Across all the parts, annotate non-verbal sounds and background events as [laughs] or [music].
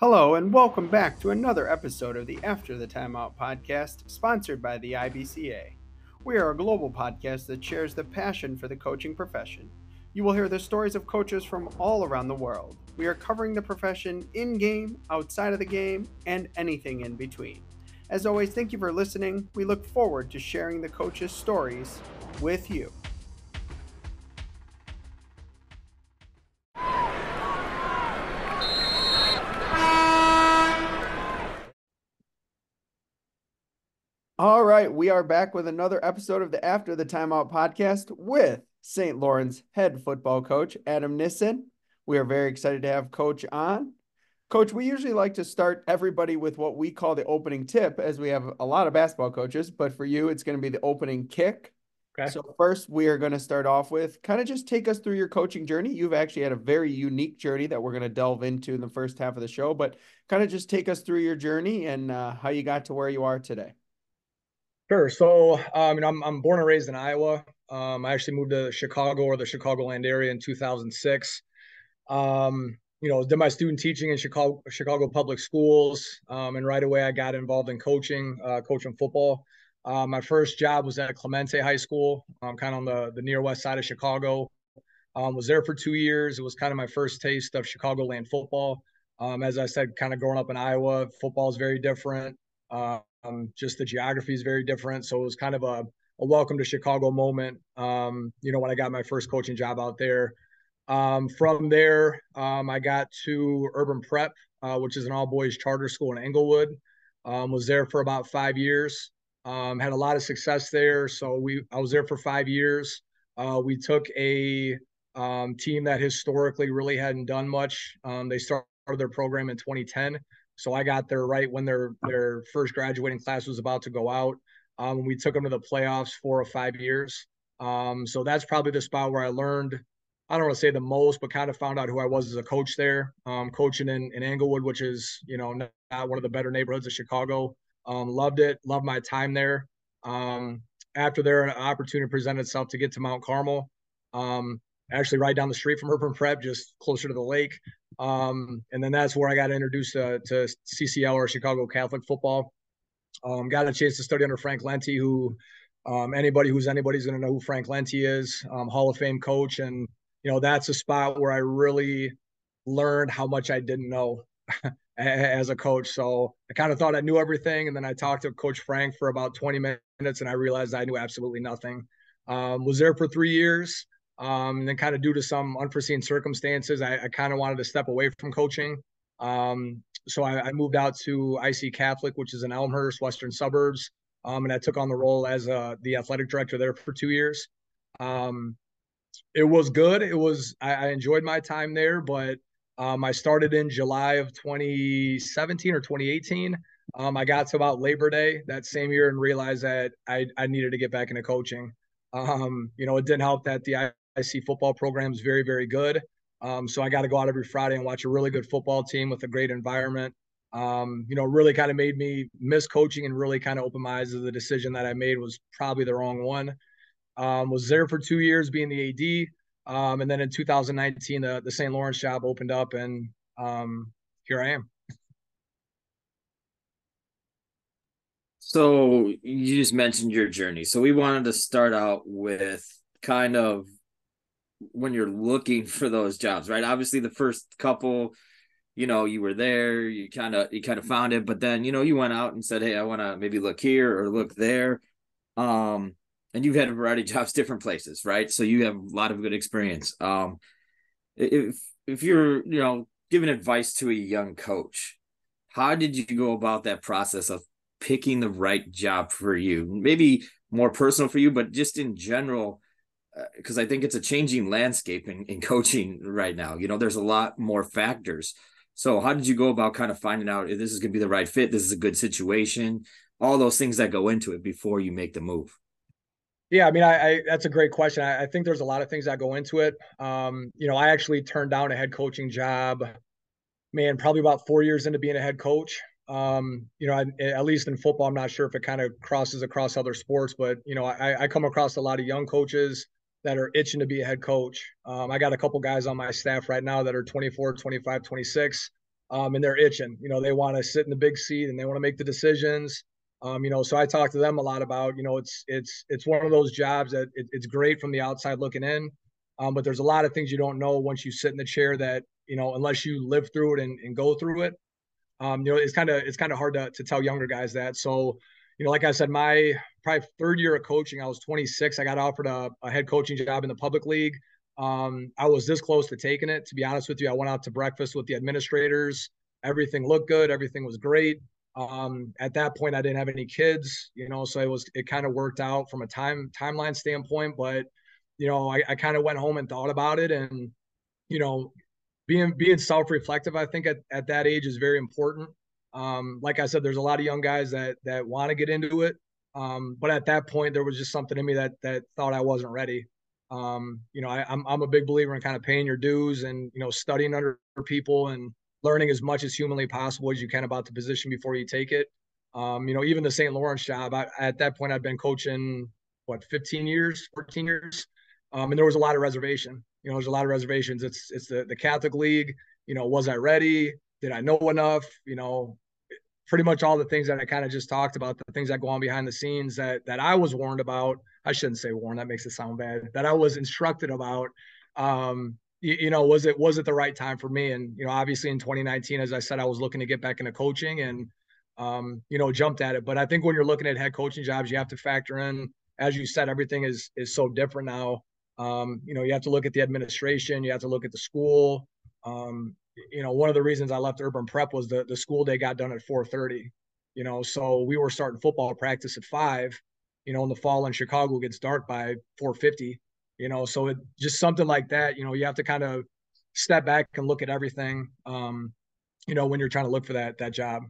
Hello, and welcome back to another episode of the After the Timeout podcast, sponsored by the IBCA. We are a global podcast that shares the passion for the coaching profession. You will hear the stories of coaches from all around the world. We are covering the profession in game, outside of the game, and anything in between. As always, thank you for listening. We look forward to sharing the coaches' stories with you. All right, we are back with another episode of the After the Timeout podcast with St. Laurence head football coach Adam Nissen. We are very excited to have Coach on. Coach, we usually like to start everybody with what we call the opening tip, as we have a lot of basketball coaches, but for you, it's going to be the opening kick. Okay. So, first, we are going to start off with kind of just take us through your coaching journey. You've actually had a very unique journey that we're going to delve into in the first half of the show, but kind of just take us through your journey and uh, how you got to where you are today. Sure. So, um, you know, I'm, I'm born and raised in Iowa. Um, I actually moved to Chicago or the Chicagoland area in 2006. Um, you know, did my student teaching in Chicago, Chicago public schools, um, and right away I got involved in coaching, uh, coaching football. Uh, my first job was at Clemente High School, um, kind of on the the near west side of Chicago. Um, was there for two years. It was kind of my first taste of Chicagoland football. As I said, kind of growing up in Iowa, football is very different. Uh, um, just the geography is very different. So it was kind of a, a welcome to Chicago moment. Um, you know, when I got my first coaching job out there. Um, from there, um, I got to Urban Prep, uh, which is an all boys charter school in Englewood. Um, was there for about five years. Um, had a lot of success there. So we, I was there for five years. Uh, we took a team that historically really hadn't done much. they started their program in 2010 so I got there right when their their first graduating class was about to go out. Um, we took them to the playoffs four or five years. Um, so that's probably the spot where I learned. I don't want to say the most, but kind of found out who I was as a coach there. Um, coaching in, in Englewood, which is you know not one of the better neighborhoods of Chicago. Um, loved it. Loved my time there. Um, after there, an opportunity presented itself to get to Mount Carmel. Um, actually right down the street from Urban Prep, just closer to the lake. Um, and then that's where I got introduced to, to CCL or Chicago Catholic football. Um, got a chance to study under Frank Lenti, who um, anybody who's anybody's going to know who Frank Lenti is, um, Hall of Fame coach. And, you know, that's a spot where I really learned how much I didn't know [laughs] as a coach. So I kind of thought I knew everything. And then I talked to Coach Frank for about 20 minutes and I realized I knew absolutely nothing. Um, was there for three years. Um, and then kind of due to some unforeseen circumstances, I, I kind of wanted to step away from coaching. Um, so I, I, moved out to IC Catholic, which is in Elmhurst, Western Suburbs, um, and I took on the role as uh, the athletic director there for two years. Um, it was good. It was I, I enjoyed my time there, but um, I started in July of 2017 or 2018. Um, I got to about Labor Day that same year and realized that I, I needed to get back into coaching. Um, you know, it didn't help that the IC football program is very, very good. Um, so I got to go out every Friday and watch a really good football team with a great environment. Um, you know, really kind of made me miss coaching and really kind of open my eyes to the decision that I made was probably the wrong one. Um, was there for two years being the AD. Um, and then in 2019, the, the St. Laurence job opened up and um, here I am. So you just mentioned your journey. So we wanted to start out with kind of when you're looking [laughs] for those jobs, right? Obviously, the first couple, you know, you were there, you kind of you kind of found it, but then you know you went out and said, hey, I want to maybe look here or look there, um, and you've had a variety of [laughs] jobs, different places, right? So you have a lot of good experience. Um, if if you're you know giving advice to a young coach, how did you go about that process of picking the right job for you? Maybe more personal for you, but just in general because uh, I think it's a changing landscape in, in [laughs] coaching right now. You know, there's a lot more factors. So, how did you go about kind of finding out if this is going to be the right fit? This is a good situation. All those things that go into it before you make the move. Yeah, I mean, I, I that's a great question. I, I, think there's a lot of things that go into it. Um, you know, I actually turned down a head coaching job, man, probably about four years into being a head coach. Um, you know, I, at least in football, I'm not sure if it kind of crosses across other sports, but you know, I, I come across a lot of young coaches that are itching to be a head coach. Um, I got a couple guys on my staff right now that are 24, 25, 26. um, and they're itching. You know, they want to sit in the big seat and they want to make the decisions. Um, you know, so I talk to them a lot about, you know, it's it's it's one of those jobs that it, it's great from the outside looking in, um, but there's a lot of things you don't know once you sit in the chair that you know unless you live through it and, and go through it. Um, you know, it's kind of it's kind of hard to to tell younger guys that. So, you know, like I said, my probably third year of coaching, I was 26. I got offered a, a head coaching job in the public league. Um, I was this close to taking it. To be honest with you, I went out to breakfast with the administrators. Everything looked good. Everything was great. Um, at that point, I didn't have any kids, you know, so it was it kind of worked out from a time timeline standpoint. But you know, I, I kind of went home and thought about it, and you know, being being self reflective, I think at, at that age is very important. Um, like I said, there's a lot of young guys that that want to get into it, um, but at that point, there was just something in me that that thought I wasn't ready. Um, you know, I, am I'm, I'm a big believer in kind of paying your dues and you know studying under people and learning as much as humanly possible as you can about the position before you take it. Um, you know, even the St. Laurence job, I, at that point, I'd been coaching what 15 years, 14 years, um, and there was a lot of reservation. You know, there's a lot of reservations. It's it's the the Catholic League. You know, was I ready? Did I know enough? You know, pretty much all the things that I kind of just talked about, the things that go on behind the scenes that that I was warned about. I shouldn't say warned. That makes it sound bad. That I was instructed about. Um, you, you, know, was it was it the right time for me? And you know, obviously in 2019, as I said, I was looking to get back into coaching and um, you know, jumped at it. But I think when you're looking at head coaching jobs, you have to factor in, as you said, everything is is so different now. Um, you know, you have to look at the administration, you have to look at the school. Um, you know, one of the reasons I left urban prep was the the school day got done at 4:30. You know, so we were starting football practice at five. You know, in the fall in Chicago gets dark by 4:50. You know, so it just something like that. You know, you have to kind of step back and look at everything. Um, you know, when you're trying to look for that that job.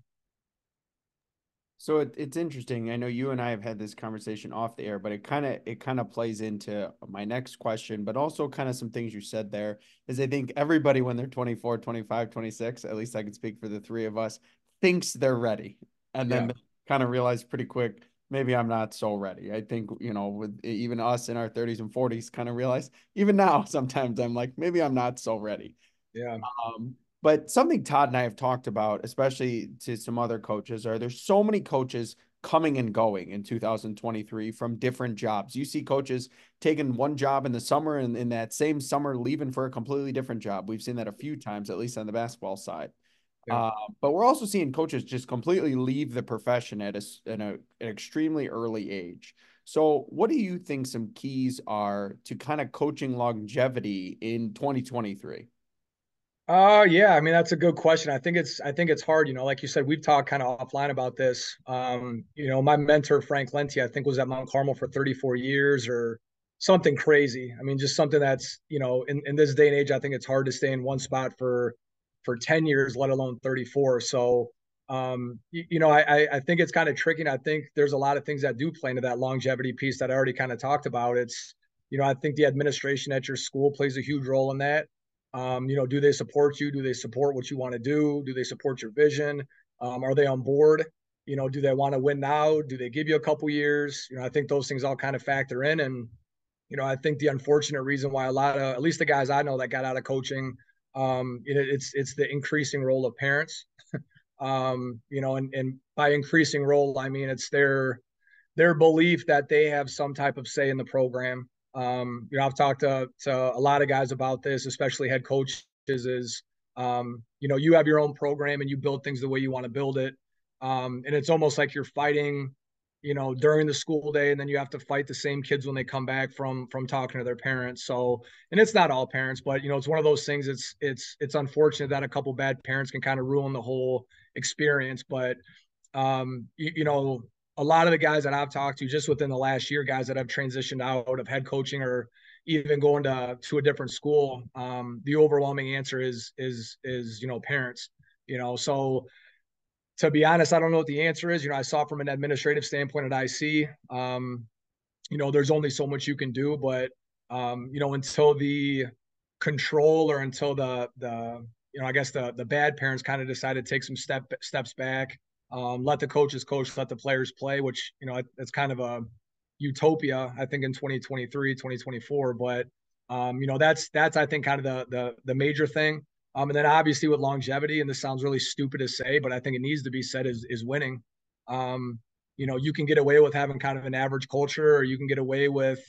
So it, it's interesting. I know you and I have had this conversation off the air, but it kind of it kind of plays into my next question, but also kind of some things you said there is I think everybody when they're 24, 25, 26, at least I can speak for the three of us, thinks they're ready. And then yeah. kind of realize pretty quick, maybe I'm not so ready. I think, you know, with even us in our 30s and 40s kind of realize even now sometimes I'm like, maybe I'm not so ready. Yeah. Um, but something Todd and I have talked about, especially to some other coaches, are there's so many coaches coming and going in 2023 from different jobs. You see coaches taking one job in the summer and in that same summer leaving for a completely different job. We've seen that a few times, at least on the basketball side. Yeah. Uh, but we're also seeing coaches just completely leave the profession at a, at a, an extremely early age. So, what do you think some keys are to kind of coaching longevity in 2023? Uh yeah, I mean that's a good question. I think it's I think it's hard, you know, like you said, we've talked kind of offline about this. Um, you know, my mentor Frank Lenti, I think was at Mount Carmel for 34 years or something crazy. I mean, just something that's, you know, in, in this day and age, I think it's hard to stay in one spot for for 10 years, let alone 34. So um, you, you know, I I think it's kind of tricky. And I think there's a lot of things that do play into that longevity piece that I already kind of talked about. It's, you know, I think the administration at your school plays a huge role in that. Um, you know, do they support you? Do they support what you want to do? Do they support your vision? Um, are they on board? You know, do they want to win now? Do they give you a couple years? You know, I think those things all kind of factor in. And, you know, I think the unfortunate reason why a lot of, at least the guys I know that got out of coaching, um, it, it's it's the increasing role of parents. [laughs] um, you know, and and by increasing role, I mean it's their their belief that they have some type of say in the program. Um, you know, I've talked to, to a lot of guys about this, especially head coaches. Is um, you know, you have your own program and you build things the way you want to build it, um, and it's almost like you're fighting, you know, during the school day, and then you have to fight the same kids when they come back from from talking to their parents. So, and it's not all parents, but you know, it's one of those things. It's it's it's unfortunate that a couple bad parents can kind of ruin the whole experience, but um, you, you know, a lot of the guys that I've talked to just within the last year, guys that have transitioned out of head coaching or even going to to a different school, um, the overwhelming answer is is is you know parents. You know, so to be honest, I don't know what the answer is. You know, I saw from an administrative standpoint at IC, um, you know, there's only so much you can do, but um, you know, until the control or until the the you know, I guess the the bad parents kind of decided to take some step steps back um, let the coaches coach, let the players play, which, you know, it's kind of a utopia, I think, in 2023, 2024. But, um, you know, that's, that's, I think, kind of the, the, the major thing. Um, and then obviously with longevity, and this sounds really stupid to say, but I think it needs to be said is is winning. Um, you know, you can get away with having kind of an average culture, or you can get away with,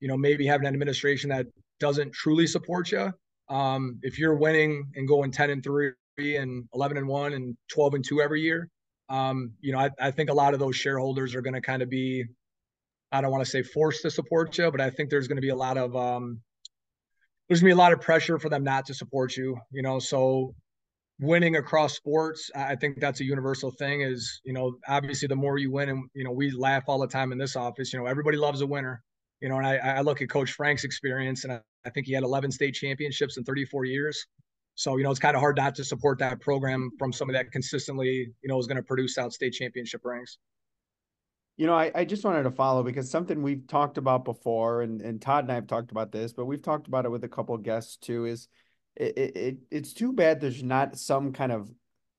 you know, maybe having an administration that doesn't truly support you. Um, if you're winning and going 10 and 3 and 11 and 1 and 12 and 2 every year, um, you know, I, I think a lot of those shareholders are going to kind of be, I don't want to say forced to support you, but I think there's going to be a lot of, um, there's going to be a lot of pressure for them not to support you, you know, so winning across sports, I think that's a universal thing is, you know, obviously the more you win and, you know, we laugh all the time in this office, you know, everybody loves a winner, you know, and I, I look at coach Frank's experience and I, I think he had 11 state championships in 34 years. So, you know, it's kind of hard not to support that program from somebody that consistently, you know, is going to produce out state championship ranks. You know, I, I just wanted to follow because something we've talked about before, and, and Todd and I have talked about this, but we've talked about it with a couple of guests too, is it, it it's too bad there's not some kind of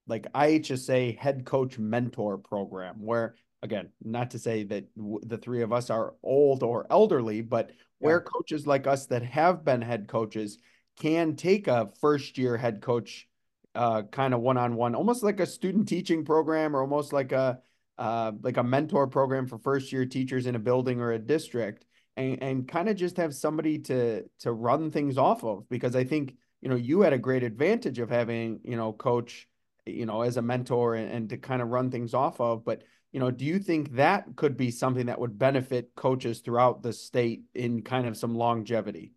like IHSA head coach mentor program where again, not to say that the three of us are old or elderly, but yeah. where coaches like us that have been head coaches can take a first year head coach uh, kind of one on one, almost like a student teaching program or almost like a uh, like a mentor program for first year teachers in a building or a district, and and kind of just have somebody to to run things off of because I think you know you had a great advantage of having you know coach you know as a mentor and, and to kind of run things off of, but you know, do you think that could be something that would benefit coaches throughout the state in kind of some longevity?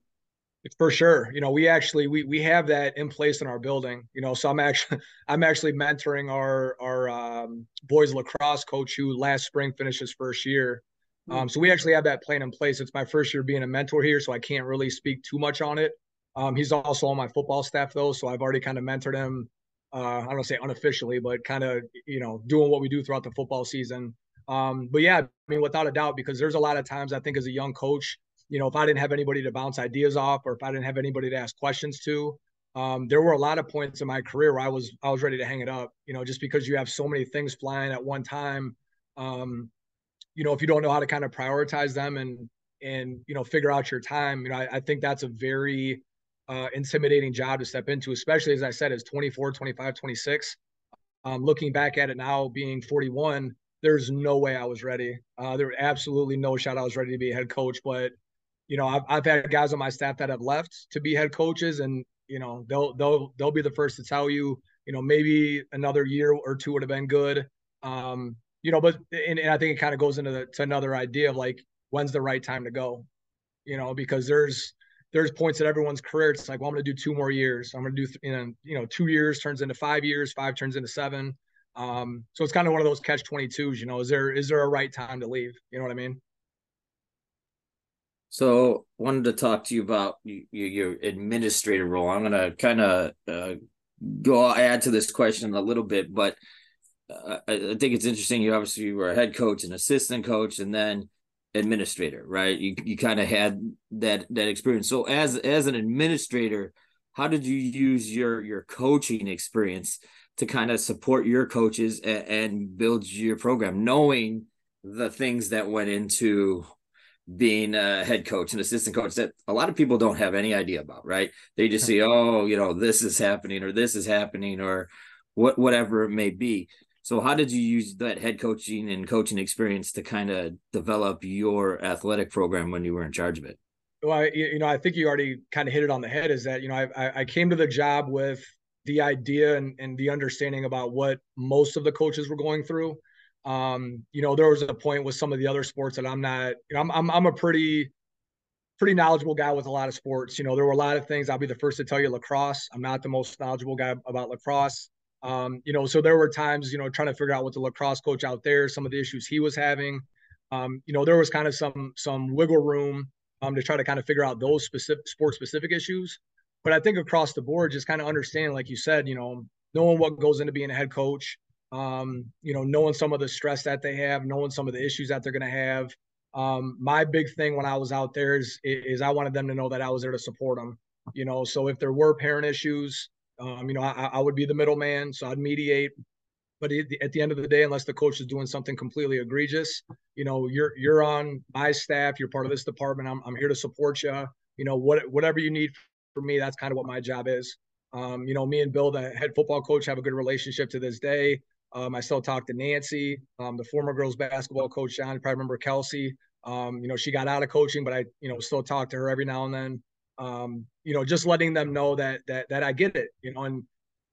For sure. You know, we actually we we have that in place in our building. You know, so I'm actually [laughs] I'm actually mentoring our our um, boys lacrosse coach who last spring finished his first year. Um, so we actually have that plan in place. It's my first year being a mentor here, so I can't really speak too much on it. Um, he's also on my football staff though, so I've already kind of mentored him. Uh, I don't say unofficially, but kind of you know doing what we do throughout the football season. Um, but yeah, I mean, without a doubt, because there's a lot of times I think as a young coach, you know, if I didn't have anybody to bounce ideas off or if I didn't have anybody to ask questions to, um, there were a lot of points in my career where I was I was ready to hang it up. You know, just because you have so many things flying at one time, um, you know, if you don't know how to kind of prioritize them and and you know figure out your time, you know, I, I think that's a very uh, intimidating job to step into, especially as I said, as 24, 25, 26. Um, looking back at it now, being 41, there's no way I was ready. Uh, there absolutely no shot I was ready to be a head coach, but you know, I've, I've had guys on my staff that have left to be head coaches, and you know, they'll they'll they'll be the first to tell you, you know, maybe another year or two would have been good. Um, you know, but and, and I think it kind of goes into the, to another idea of like when's the right time to go, you know, because there's there's points in everyone's career. It's like, well, I'm going to do two more years. I'm going to do, you know, you know, two years turns into five years, five turns into seven. Um, so it's kind of one of those catch 22s, you know, is there, is there a right time to leave? You know what I mean? So wanted to talk to you about you, your administrator role. I'm gonna kind of uh, go add to this question a little bit, but uh, I think it's interesting. You obviously were a head coach, an assistant coach, and then administrator, right? You you kind of had that that experience. So as as an administrator, how did you use your your coaching experience to kind of support your coaches and, and build your program, knowing the things that went into being a head coach and assistant coach that a lot of people don't have any idea about, right? They just see, oh, you know, this is happening or this is happening or what whatever it may be. So how did you use that head coaching and coaching experience to kind of develop your athletic program when you were in charge of it? Well, you know, I think you already kind of hit it on the head. Is that you know, I I came to the job with the idea and, and the understanding about what most of the coaches were going through. Um, you know, there was a point with some of the other sports that I'm not, you know, I'm, I'm, I'm a pretty, pretty knowledgeable guy with a lot of sports. You know, there were a lot of things. I'll be the first to tell you lacrosse. I'm not the most knowledgeable guy about lacrosse. Um, you know, so there were times, you know, trying to figure out what the lacrosse coach out there, some of the issues he was having. Um, you know, there was kind of some some wiggle room um, to try to kind of figure out those specific sports specific issues. But I think across the board, just kind of understanding, like you said, you know, knowing what goes into being a head coach, um, you know, knowing some of the stress that they have, knowing some of the issues that they're going to have. Um, my big thing when I was out there is, is I wanted them to know that I was there to support them. You know, so if there were parent issues, um, you know, I, I would be the middleman, so I'd mediate. But at the end of the day, unless the coach is doing something completely egregious, you know, you're you're on my staff. You're part of this department. I'm I'm here to support you. You know, what whatever you need for me, that's kind of what my job is. Um, you know, me and Bill, the head football coach, have a good relationship to this day. Um, I still talk to Nancy, um, the former girls basketball coach, John. You probably remember Kelsey. Um, you know, she got out of coaching, but I, you know, still talk to her every now and then. Um, you know, just letting them know that that that I get it. You know, and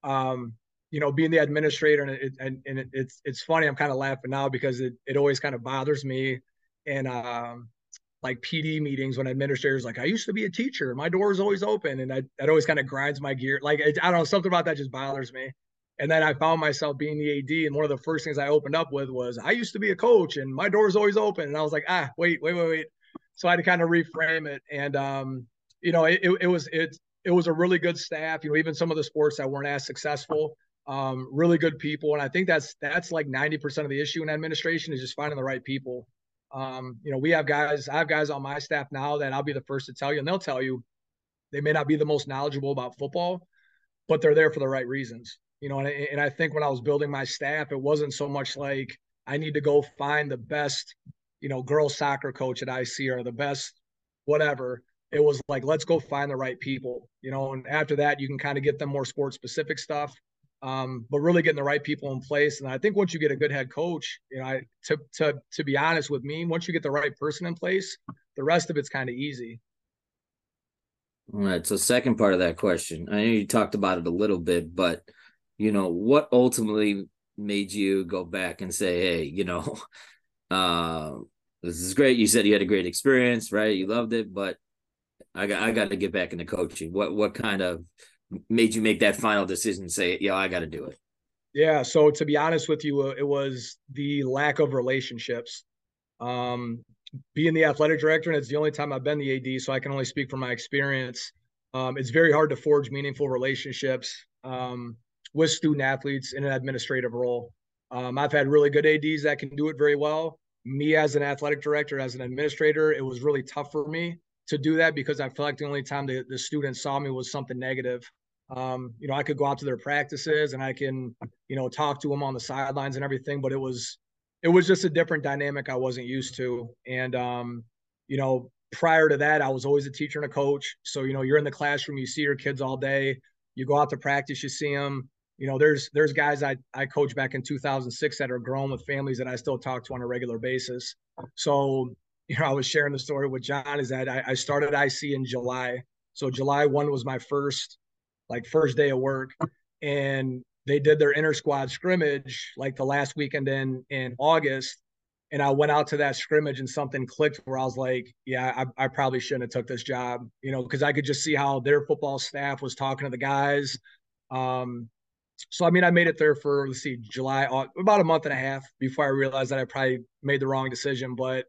um, you know, being the administrator, and it, and, and it, it's it's funny. I'm kind of laughing now because it it always kind of bothers me, and um, like PD meetings when administrators like I used to be a teacher, my door is always open, and I, that always kind of grinds my gear. Like I don't know, something about that just bothers me. And then I found myself being the AD, and one of the first things I opened up with was, I used to be a coach, and my door is always open. And I was like, ah, wait, wait, wait, wait. So I had to kind of reframe it, and um, you know, it, it, it was it it was a really good staff. You know, even some of the sports that weren't as successful, um, really good people, and I think that's that's like ninety percent of the issue in administration is just finding the right people. Um, you know, we have guys, I have guys on my staff now that I'll be the first to tell you, and they'll tell you they may not be the most knowledgeable about football, but they're there for the right reasons you know, and, and I think when I was building my staff, it wasn't so much like I need to go find the best, you know, girls soccer coach at IC or the best whatever. It was like, let's go find the right people, you know, and after that, you can kind of get them more sports specific stuff. Um, but really getting the right people in place. And I think once you get a good head coach, you know, I, to, to, to be honest with me, once you get the right person in place, the rest of it's kind of easy. All right. So second part of that question, I know you talked about it a little bit, but you know, what ultimately made you go back and say, hey, you know, [laughs] uh, this is great. You said you had a great experience, right? You loved it, but I got I got to get back into coaching. What what kind of made you make that final decision? Say, yeah, I got to do it. Yeah. So to be honest with you, uh, it was the lack of relationships. Um, being the athletic director, and it's the only time I've been the AD, so I can only speak from my experience. Um, it's very hard to forge meaningful relationships. Um, with student athletes in an administrative role. Um, I've had really good ADs that can do it very well. Me as an athletic director, as an administrator, it was really tough for me to do that because I felt like the only time the, the students saw me was something negative. Um, you know, I could go out to their practices and I can, you know, talk to them on the sidelines and everything, but it was, it was just a different dynamic I wasn't used to. And, um, you know, prior to that, I was always a teacher and a coach. So, you know, you're in the classroom, you see your kids all day, you go out to practice, you see them, you know, there's there's guys I I coached back in 2006 that are grown with families that I still talk to on a regular basis. So, you know, I was sharing the story with John is that I, I started IC in July. So July one was my first like first day of work, and they did their inter squad scrimmage like the last weekend in in August. And I went out to that scrimmage and something clicked where I was like, yeah, I, I probably shouldn't have took this job, you know, because I could just see how their football staff was talking to the guys. Um, so I mean, I made it there for let's see, July, about a month and a half before I realized that I probably made the wrong decision. But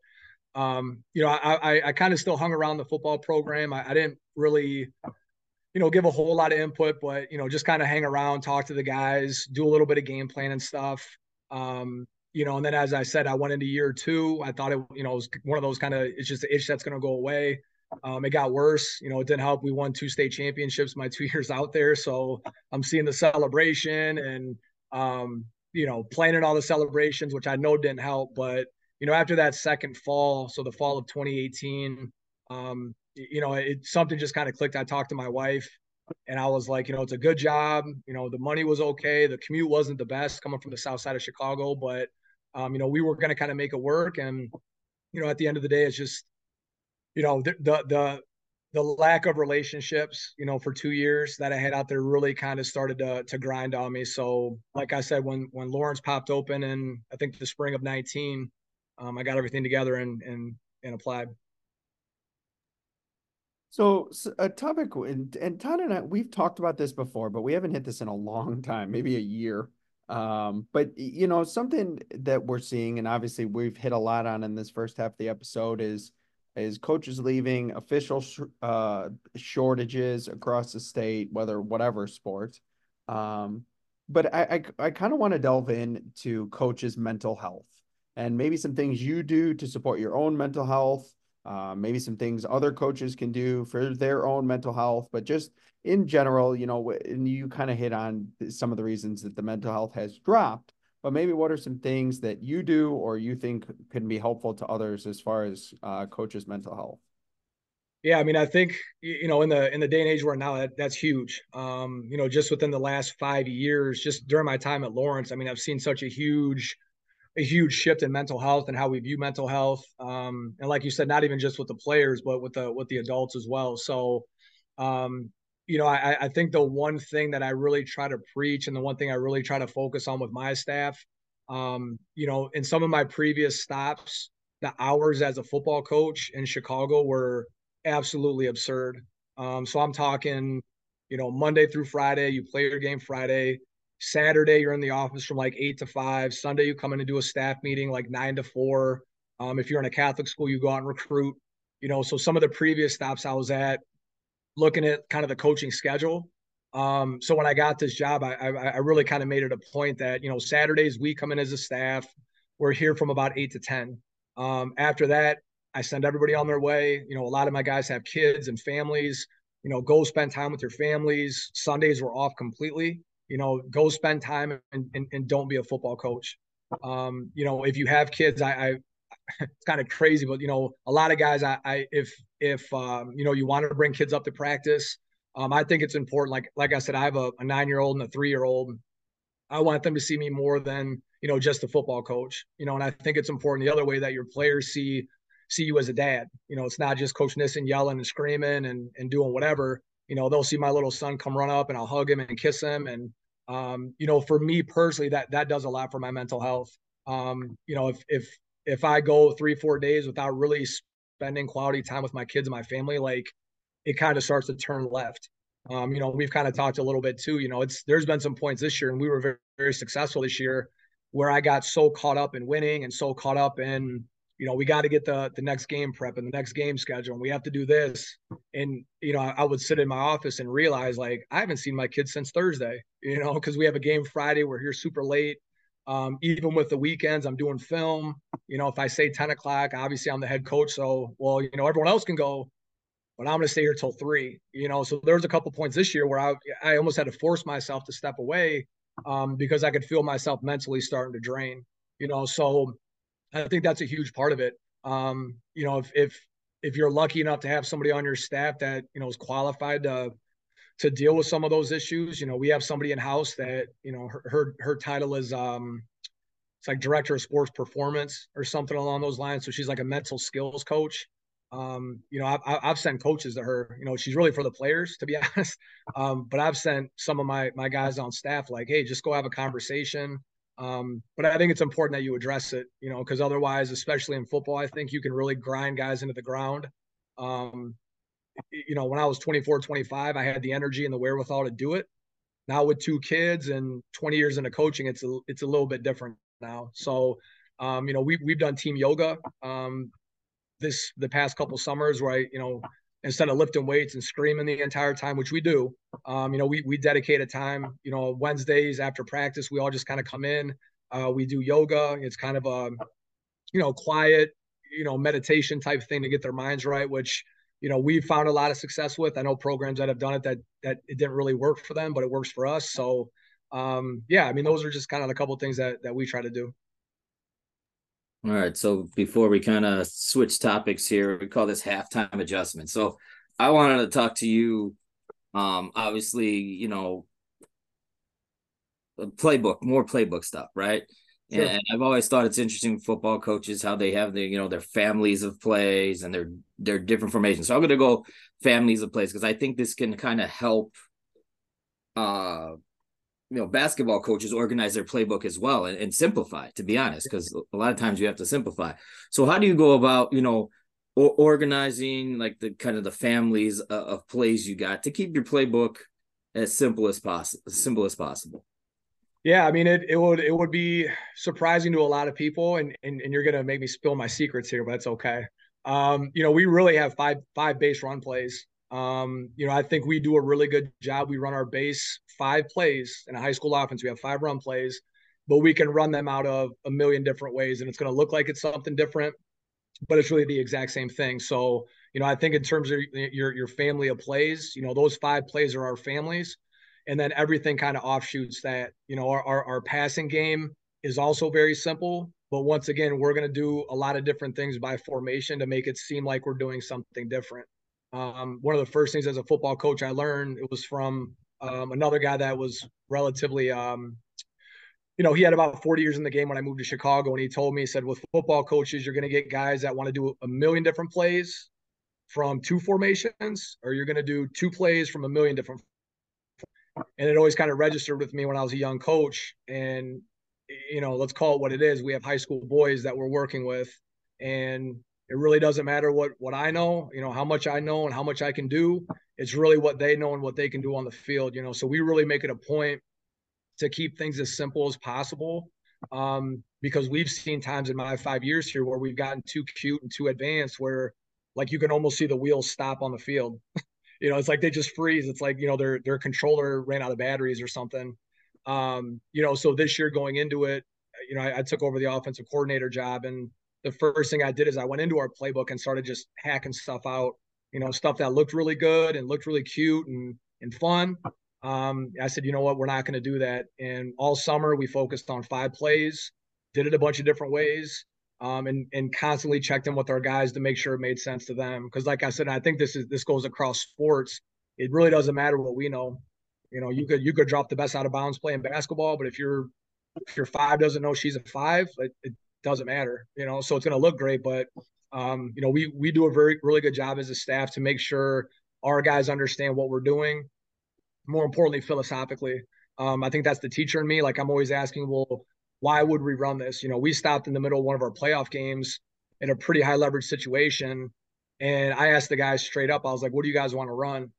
um, you know, I I, I kind of still hung around the football program. I, I, didn't really, you know, give a whole lot of input, but you know, just kind of hang around, talk to the guys, do a little bit of game plan and stuff. Um, you know, and then as I said, I went into year two. I thought it, you know, it was one of those kind of it's just an itch that's going to go away. Um, it got worse. You know, it didn't help. We won two state championships my two [laughs] years out there. So I'm seeing the celebration and, um, you know, planning all the celebrations, which I know didn't help. But, you know, after that second fall, so the fall of 2018, um, you know, it something just kind of clicked. I talked to my wife and I was like, you know, it's a good job. You know, the money was okay. The commute wasn't the best coming from the south side of Chicago, but, um, you know, we were going to kind of make it work. And, you know, at the end of the day, it's just, you know the, the the the lack of relationships, you know, for two years that I had out there really kind of started to to grind on me. So, like I said, when when Laurence popped open in I think the spring of '19, um, I got everything together and and and applied. So, so, a topic, and, and Todd and I, we've talked about this before, but we haven't hit this in a long [laughs] time, maybe a year. Um, but you know, something that we're seeing, and obviously we've hit a lot on in this first half of the episode, is is coaches leaving, official sh- uh, shortages across the state, whether whatever sport. Um, but I I, I kind of want to delve into coaches' mental health and maybe some things you do to support your own mental health. Uh, maybe some things other coaches can do for their own mental health, but just in general, you know, and you kind of hit on some of the reasons that the mental health has dropped but maybe what are some things that you do or you think can be helpful to others as far as uh, coaches' mental health? Yeah, I mean, I think you know, in the in the day and age we're now, that, that's huge. Um, you know, just within the last five years, just during my time at Laurence, I mean, I've seen such a huge, a huge shift in mental health and how we view mental health. Um, and like you said, not even just with the players, but with the with the adults as well. So, um, you know, I, I think the one thing that I really try to preach and the one thing I really try to focus on with my staff, um, you know, in some of my previous stops, the hours as a football coach in Chicago were absolutely absurd. Um, so I'm talking, you know, Monday through Friday, you play your game Friday. Saturday, you're in the office from like eight to five. Sunday, you come in and do a staff meeting like nine to four. Um, if you're in a Catholic school, you go out and recruit. You know, so some of the previous stops I was at, looking at kind of the coaching schedule. Um, so when I got this job, I, I, I really kind of made it a point that you know Saturdays we come in as a staff. We're here from about eight to ten. Um, after that, I send everybody on their way. You know, a lot of my guys have kids and families. You know, go spend time with your families. Sundays were off completely. You know, go spend time and, and, and don't be a football coach. Um, you know, if you have kids, I, I [laughs] it's kind of crazy, but you know, a lot of guys, I, I if if um, you know you want to bring kids up to practice, um, I think it's important. Like like I said, I have a, a nine year old and a three year old. I want them to see me more than you know just a football coach. You know, and I think it's important the other way that your players see see you as a dad. You know, it's not just Coach Nissen yelling and screaming and, and doing whatever. You know, they'll see my little son come run up and I'll hug him and kiss him. And, um, you know, for me personally, that that does a lot for my mental health. Um, you know, if if if I go three, four days without really spending quality time with my kids and my family, like it kind of starts to turn left. Um, you know, we've kind of talked a little bit too. You know, it's there's been some points this year, and we were very, very successful this year, where I got so caught up in winning and so caught up in you know, we got to get the the next game prep and the next game schedule, and we have to do this. And you know, I, I would sit in my office and realize like I haven't seen my kids since Thursday. You know, because we have a game Friday, we're here super late. Um, even with the weekends, I'm doing film. You know, if I say 10 o'clock, obviously I'm the head coach, so well, you know, everyone else can go, but I'm going to stay here till three. You know, so there's a couple points this year where I I almost had to force myself to step away um, because I could feel myself mentally starting to drain. You know, so I think that's a huge part of it. Um, you know, if if if you're lucky enough to have somebody on your staff that you know is qualified to to deal with some of those issues, you know, we have somebody in house that you know her her, her title is um, it's like director of sports performance or something along those lines. So she's like a mental skills coach. Um, you know, I've, I've sent coaches to her. You know, she's really for the players, to be [laughs] honest. Um, but I've sent some of my my guys on staff like, hey, just go have a conversation. Um, but I think it's important that you address it, you know, because otherwise, especially in football, I think you can really grind guys into the ground. Um, you know, when I was 24, 25, I had the energy and the wherewithal to do it. Now with two kids and 20 years into coaching, it's a, it's a little bit different now. So, um, you know, we, we've done team yoga um, this the past couple summers where I, you know, instead of lifting weights and screaming the entire time, which we do, um, you know, we, we dedicate a time, you know, Wednesdays after practice, we all just kind of come in, uh, we do yoga. It's kind of a, you know, quiet, you know, meditation type thing to get their minds right, which, you know, we've found a lot of success with. I know programs that have done it that, that it didn't really work for them, but it works for us. So, um, yeah, I mean, those are just kind of a couple things that, that we try to do. All right. So before we kind of switch topics here, we call this halftime adjustment. So I wanted to talk to you. Um, obviously, you know, playbook, more playbook stuff, right? Sure. And I've always thought it's interesting football coaches how they have the you know their families of plays and their their different formations. So I'm going to go families of plays because I think this can kind of help uh you know basketball coaches organize their playbook as well and, and simplify to be honest because a lot of times you have to simplify so how do you go about you know or organizing like the kind of the families of, of plays you got to keep your playbook as simple as possible as simple as possible yeah, I mean it it would it would be surprising to a lot of people and and, and you're gonna make me spill my secrets here, but that's okay. Um, you know, we really have five five base run plays. Um, you know, I think we do a really good job. We run our base five plays in a high school offense. We have five run plays, but we can run them out of a million different ways, and it's to look like it's something different, but it's really the exact same thing. So, you know, I think in terms of your your family of plays, you know, those five plays are our families, and then everything kind of offshoots that. You know, our our, our passing game is also very simple, but once again, we're going to do a lot of different things by formation to make it seem like we're doing something different. Um, one of the first things as a football coach I learned it was from um, another guy that was relatively, um, you know, he had about 40 years in the game when I moved to Chicago, and he told me, he said, with football coaches, you're going to get guys that want to do a million different plays from two formations, or you're going to do two plays from a million different. And it always kind of registered with me when I was a young coach. And you know, let's call it what it is. We have high school boys that we're working with, and it really doesn't matter what what I know, you know, how much I know and how much I can do. It's really what they know and what they can do on the field, you know. So we really make it a point to keep things as simple as possible. Um, because we've seen times in my five years here where we've gotten too cute and too advanced where like you can almost see the wheels stop on the field. [laughs] you know, it's like they just freeze. It's like, you know, their their controller ran out of batteries or something. Um, you know, so this year going into it, you know, I, I took over the offensive coordinator job, and the first thing I did is I went into our playbook and started just hacking stuff out. You know, stuff that looked really good and looked really cute and and fun. Um, I said, you know what, we're not going to do that. And all summer we focused on five plays, did it a bunch of different ways, um, and and constantly checked in with our guys to make sure it made sense to them. Because, like I said, I think this is this goes across sports. It really doesn't matter what we know. You know, you could you could drop the best out of bounds playing basketball, but if your if your five doesn't know she's a five, it, it doesn't matter. You know, so it's going to look great, but um, you know, we we do a very really good job as a staff to make sure our guys understand what we're doing. More importantly, philosophically, um, I think that's the teacher in me. Like I'm always asking, well, why would we run this? You know, we stopped in the middle of one of our playoff games in a pretty high leverage situation, and I asked the guys straight up. I was like, "What do you guys want to run?"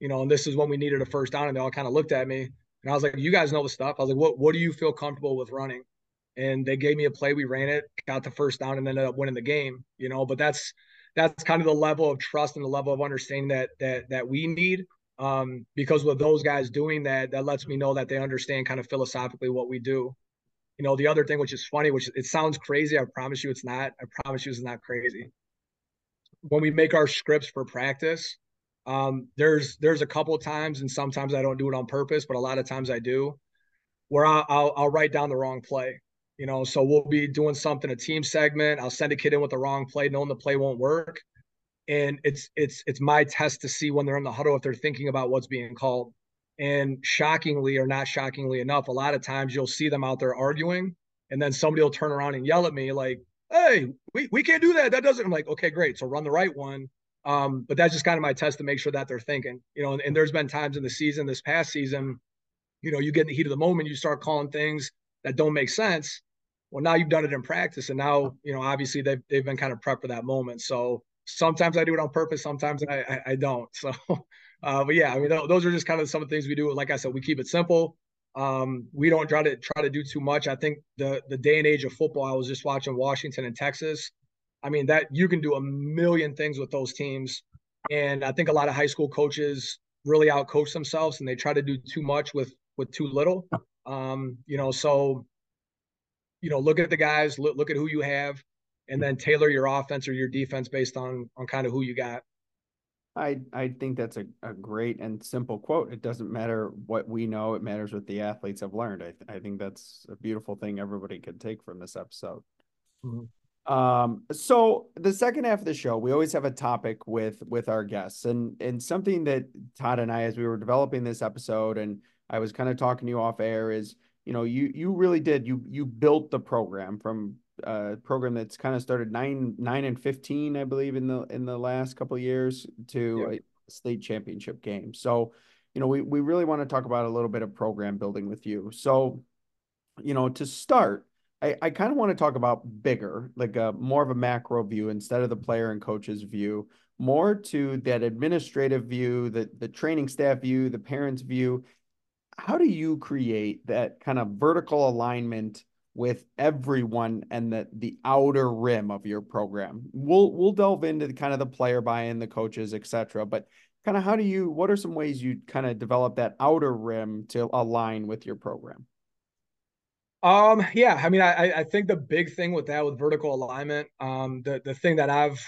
you know, and this is when we needed a first down, and they all kind of looked at me, and I was like, "You guys know the stuff." I was like, "What What do you feel comfortable with running?" And they gave me a play. We ran it, got the first down, and ended up winning the game. You know, but that's that's kind of the level of trust and the level of understanding that that that we need. Um, because with those guys doing that, that lets me know that they understand kind of philosophically what we do. You know, the other thing, which is funny, which it sounds crazy. I promise you, it's not. I promise you, it's not crazy. When we make our scripts for practice, um, there's there's a couple of times, and sometimes I don't do it on purpose, but a lot of times I do, where I'll, I'll, I'll write down the wrong play. You know, so we'll be doing something a team segment. I'll send a kid in with the wrong play, knowing the play won't work, and it's it's it's my test to see when they're in the huddle if they're thinking about what's being called. And shockingly, or not shockingly enough, a lot of times you'll see them out there arguing, and then somebody will turn around and yell at me like, "Hey, we, we can't do that. That doesn't." I'm like, "Okay, great. So run the right one." Um, but that's just kind of my test to make sure that they're thinking, you know, and, and, there's been times in the season, this past season, you know, you get in the heat of the moment, you start calling things that don't make sense. Well, now you've done it in practice. And now, you know, obviously they've, they've been kind of prepped for that moment. So sometimes I do it on purpose. Sometimes I, I, I don't. [laughs] So, uh, but yeah, I mean, those are just kind of some of the things we do. Like I said, we keep it simple. Um, we don't try to try to do too much. I think the the day and age of football. I was just watching Washington and Texas. I mean, that you can do a million things with those teams. And I think a lot of high school coaches really outcoach themselves and they try to do too much with with too little. Um, you know, so you know, look at the guys, look, look at who you have, and then tailor your offense or your defense based on on kind of who you got. I I think that's a, a great and simple quote. It doesn't matter what we know; it matters what the athletes have learned. I I think that's a beautiful thing everybody could take from this episode. Mm-hmm. Um, so the second half of the show, we always have a topic with with our guests, and and something that Todd and I, as we were developing this episode, and I was kind of talking to you off air, is you know you you really did you you built the program from a program that's kind of started nine nine and fifteen, I believe, in the in the last couple of years to yeah. a state championship game. So you know we we really want to talk about a little bit of program building with you. So you know to start I, I kind of want to talk about bigger, like a more of a macro view instead of the player and coaches view, more to that administrative view, the the training staff view, the parents view. How do you create that kind of vertical alignment with everyone and the the outer rim of your program? We'll we'll delve into the kind of the player buy-in, the coaches, etc. But kind of how do you what are some ways you kind of develop that outer rim to align with your program? Um, yeah, I mean, I, I think the big thing with that, with vertical alignment, um, the the thing that I've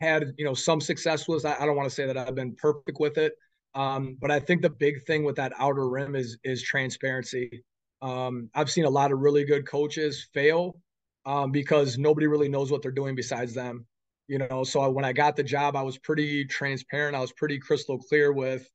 had, you know, some success with, I, I don't want to say that I've been perfect with it, um, but I think the big thing with that outer rim is is transparency. Um, I've seen a lot of really good coaches fail um, because nobody really knows what they're doing besides them. You know, so when I got the job, I was pretty transparent. I was pretty crystal clear with,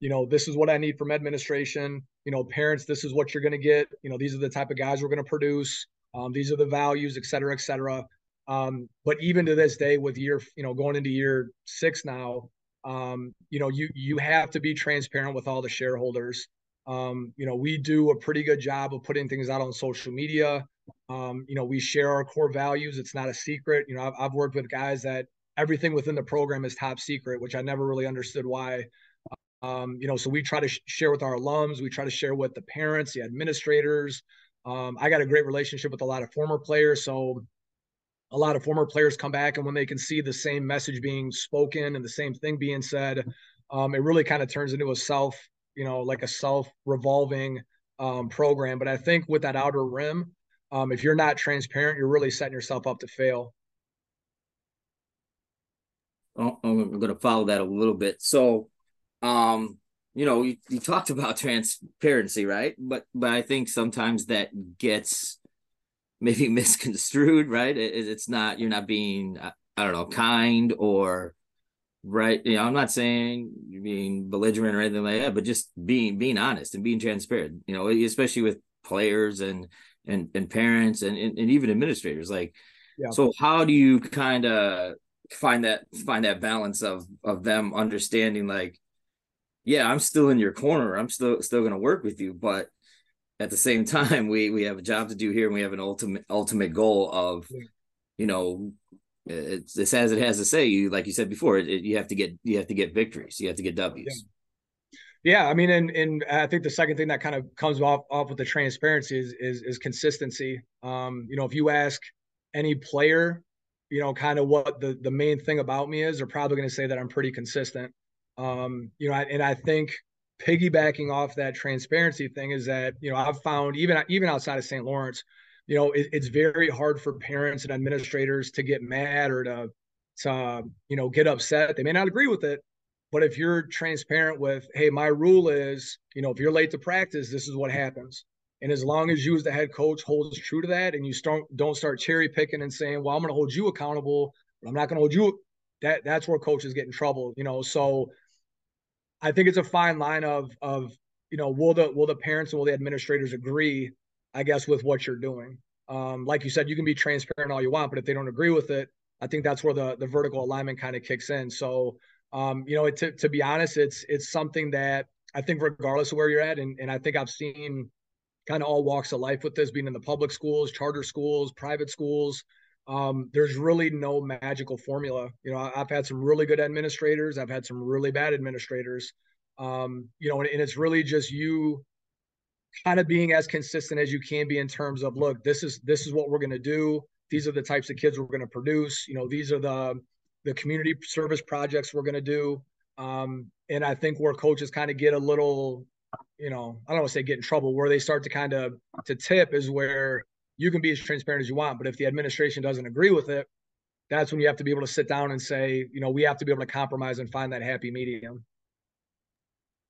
you know, this is what I need from administration. You know, parents, this is what you're going to get. You know, these are the type of guys we're going to produce. Um, these are the values, et cetera, et cetera. Um, but even to this day, with year, you know, going into year six now, um, you know, you you have to be transparent with all the shareholders. Um, you know, we do a pretty good job of putting things out on social media. Um, you know, we share our core values. It's not a secret. You know, I've, I've worked with guys that everything within the program is top secret, which I never really understood why. Um, you know, so we try to sh- share with our alums. We try to share with the parents, the administrators. Um, I got a great relationship with a lot of former players, so a lot of former players come back, and when they can see the same message being spoken and the same thing being said, um, it really kind of turns into a self you know, like a self revolving um, program. But I think with that outer rim, um, if you're not transparent, you're really setting yourself up to fail. Oh, I'm going to follow that a little bit. So, um, you know, you, you talked about [laughs] transparency, right? But but I think sometimes that gets maybe [laughs] misconstrued, right? It, it's not you're not being I don't know kind or right you know i'm not saying being belligerent or anything like that but just being being honest and being transparent you know especially with players and and and parents and and, and even administrators like yeah. so how do you kind of find that find that balance of of them understanding like yeah i'm still in your corner i'm still still going to work with you but at the same [laughs] time we we have a job to do here and we have an ultimate ultimate goal of you know it's, it's as it has to say. You like you said before, it, you have to get you have to get victories. You have to get W's. Yeah. yeah, I mean, and and I think the second thing that kind of comes off off with the transparency is is, is consistency. Um, you know, if you ask any player, you know, kind of what the the main thing about me is, they're probably going to say that I'm pretty consistent. Um, you know, and I think piggybacking off that transparency thing is that you know I've found even even outside of St. Laurence, you know, it, it's very hard for parents and administrators to get mad or to, to, you know, get upset. They may not agree with it, but if you're transparent with, hey, my rule is, you know, if you're late to practice, this is what happens. And as long as you as the head coach holds true to that and you start don't start cherry picking and saying, well, I'm going to hold you accountable, but I'm not going to hold you. That that's where coaches get in trouble, you know. So I think it's a fine line of of you know, will the will the parents and will the administrators agree I guess, with what you're doing. Um, like you said, you can be transparent all you want, but if they don't agree with it, I think that's where the the vertical alignment kind of kicks in. So, um, you know, it, to to be honest, it's it's something that I think regardless of where you're at, and and I think I've seen kind of all walks of life with this, being in the public schools, charter schools, private schools. Um, there's really no magical formula. You know, I've had some really good administrators. I've had some really bad administrators. Um, you know, and, and it's really just you kind of being as consistent as you can be in terms of look this is this is what we're going to do. These are the types of kids we're going to produce. You know these are the the community service projects we're going to do. Um, and i think where coaches kind of get a little you know i don't want to say get in trouble where they start to kind of to tip is where you can be as transparent as you want but if the administration doesn't agree with it that's when you have to be able to sit down and say you know we have to be able to compromise and find that happy medium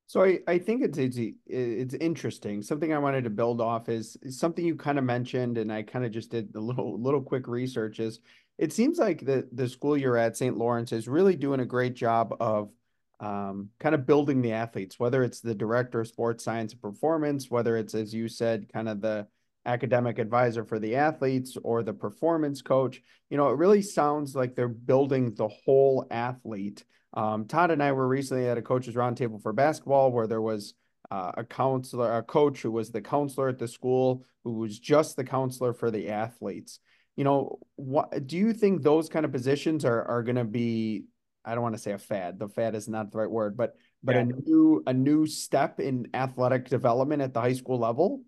so I, I think it's, it's it's interesting. Something I wanted to build off is, something you kind of mentioned, and I kind of just did a little little quick research. Is it seems like the the school you're at, St. Laurence, is really doing a great job of um, kind of building the athletes, whether it's the director of sports science and performance, whether it's as you said, kind of the academic advisor for the athletes or the performance coach. You know, it really sounds like they're building the whole athlete um, Todd and I were recently at a coaches roundtable for basketball where there was uh, a counselor, a coach who was the counselor at the school, who was just the counselor for the athletes. You know, what do you think those kind of positions are are going to be? I don't want to say a fad. The fad is not the right word, but but yeah. a new a new step in athletic development at the high school level.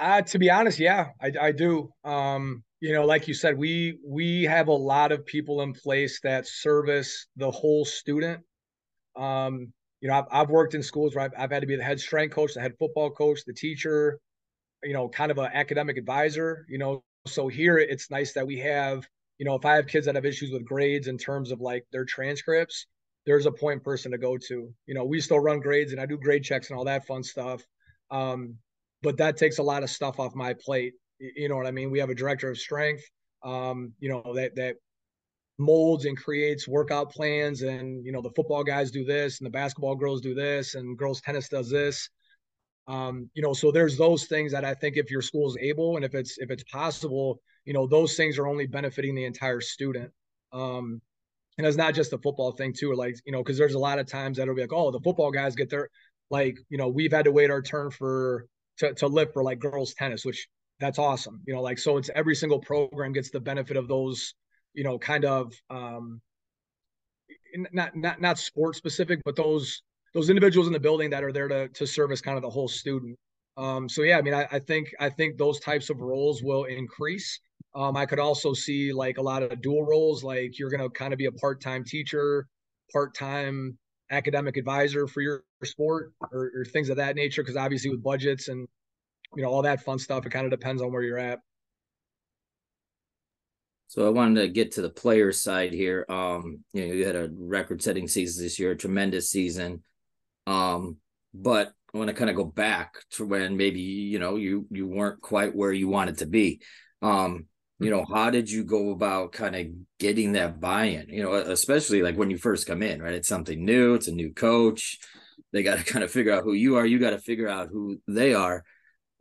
Uh, to be honest, yeah, I, I do. Um, you know like you said we we have a lot of people in place that service the whole student. Um you know i've, I've worked in schools where I've, I've had to be the head strength coach the head football coach the teacher you know kind of an academic advisor you know. So here it's nice that we have you know if i have kids that have issues with grades in terms of like their transcripts there's a point person to go to. You know we still run grades and i do grade checks and all that fun stuff. Um but that takes a lot of stuff off my plate. You know what I mean? We have a director of strength, um, you know, that that molds and creates workout plans and you know the football guys do this and the basketball girls do this and girls tennis does this. Um, you know so there's those things that i think if your school is able and if it's if it's possible you know those things are only benefiting the entire student. Um, and it's not just a football thing too like you know because there's a lot of times that'll be like oh the football guys get their like you know we've had to wait our turn for to, to lift for like girls tennis which that's awesome you know like so it's every single program gets the benefit of those you know, kind of um, not not not sport specific, but those those individuals in the building that are there to to service kind of the whole student. Um, so yeah, I mean, I, I think I think those types of roles will increase. Um, I could also see like a lot of dual roles, like you're going to kind of be a part time teacher, part time academic advisor for your sport or, or things of that nature. Because obviously with budgets and you know all that fun stuff, it kind of depends on where you're at. So I wanted to get to the player side here. Um, you know, you had a record-setting season this year, a tremendous season. Um, but I want to kind of go back to when maybe you know you you weren't quite where you wanted to be. Um, you know, how did you go about kind of getting that buy-in? You know, especially like when you first come in, right? It's something new, it's a new coach. They got to [laughs] kind of figure out who you are. You got to figure out who they are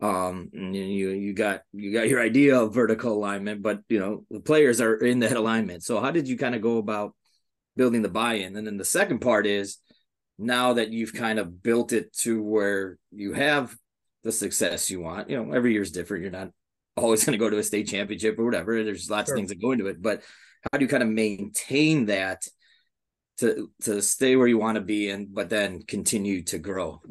um you you got you got your idea of vertical alignment but you know the players are in that alignment so how did you kind of go about building the buy-in and then the second part is now that you've kind of built it to where you have the success you want you know every year is different you're not always going to go to a state championship or whatever there's lots sure. of things that go into it but how do you kind of maintain that to to stay where you want to be and but then continue to grow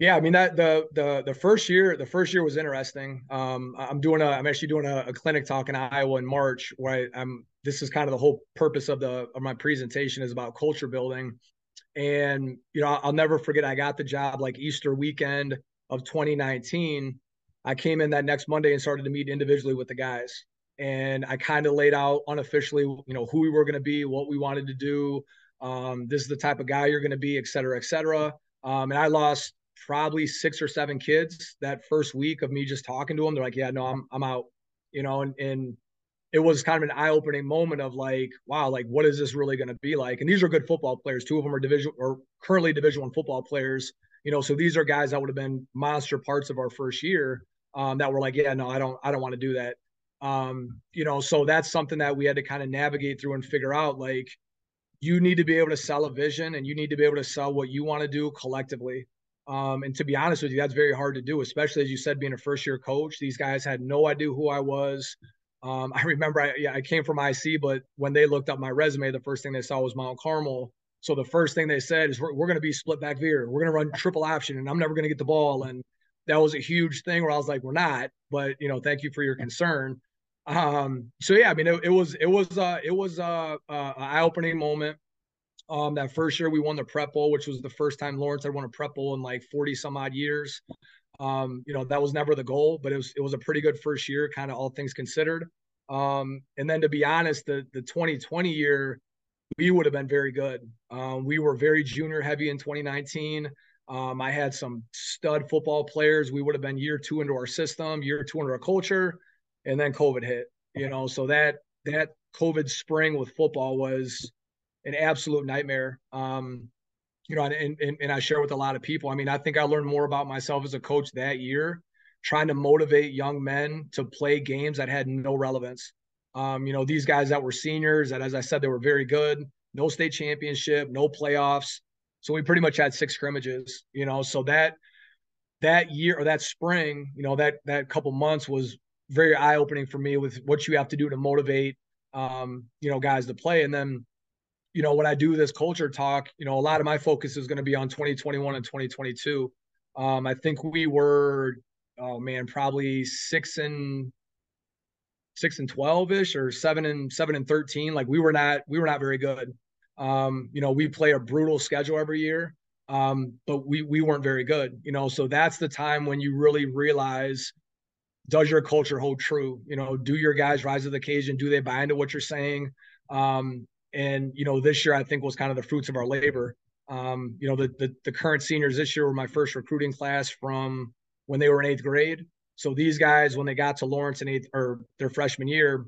yeah, I mean that the the the first year the first year was interesting. Um, I'm doing a I'm actually doing a, a clinic talk in Iowa in March where I, am this is kind of the whole purpose of the of my presentation is about culture building, and you know I'll never forget I got the job like Easter weekend of 2019. I came in that next Monday and started to meet individually with the guys, and I kind of laid out unofficially you know who we were going to be, what we wanted to do. Um, this is the type of guy you're going to be, et cetera, et cetera. Um, and I lost probably six or seven kids that first week of me just talking to them. They're like, yeah, no, I'm, I'm out, you know, and, and it was kind of an eye opening moment of like, wow, like what is this really going to be like? And these are good football players. Two of them are division or currently division one football players, you know, so these are guys that would have been monster parts of our first year um, that were like, yeah, no, I don't, I don't want to do that. Um, you know, so that's something that we had to kind of navigate through and figure out like, you need to be able to sell a vision and you need to be able to sell what you want to do collectively um, and to be honest with you, that's very hard to do, especially as you said, being a first year coach. These guys had no idea who I was. Um, I [laughs] remember I, yeah, I came from IC, but when they looked up my resume, the first thing they saw was Mount Carmel. So the first thing they said is, we're, we're going to be split back veer. We're going to run triple option, and I'm never going to get the ball. And that was a huge thing where I was like, we're not, but you know, thank you for your concern. Um, so yeah, I mean, it, it was, it was, uh, it was, uh, uh, eye opening moment. Um, that first year we won the Prep Bowl, which was the first time Laurence had won a Prep Bowl in like 40 some odd years. Um, you know, that was never the goal, but it was it was a pretty good first year, kind of all things considered. Um, and then to be honest, the the 2020 year, we would have been very good. Um, we were very junior heavy in 2019. Um, I had some stud football players. We would have been year two into our system, year two into our culture, and then COVID hit. You know, so that that COVID spring with football was an absolute nightmare. Um, you know, and, and, and I share with a lot of people. I mean, I think I learned more about myself as a coach that year, trying to motivate young men to play games that had no relevance. Um, you know, these guys that were seniors, that as I said, they were very good, no state championship, no playoffs. So we pretty much had six scrimmages, you know, so that that year or that spring, you know, that that couple months was very eye opening for me with what you have to do to motivate um, you know, guys to play. And then you know, when I do this culture talk, you know, a lot of my focus is going to be on 2021 and 2022. Um, I think we were, oh man, probably six and six and 12 ish or seven and seven and 13. Like we were not, we were not very good. Um, you know, we play a brutal schedule every year. Um, but we, we weren't very good, you know, so that's the time when you really realize, does your culture hold true? You know, do your guys rise to the occasion? Do they buy into what you're saying? Um, and you know, this year I think was kind of the fruits of our labor. Um, you know, the, the the current seniors this year were my first recruiting class from when they were in eighth grade. So these guys, when they got to Laurence in eighth or their freshman year,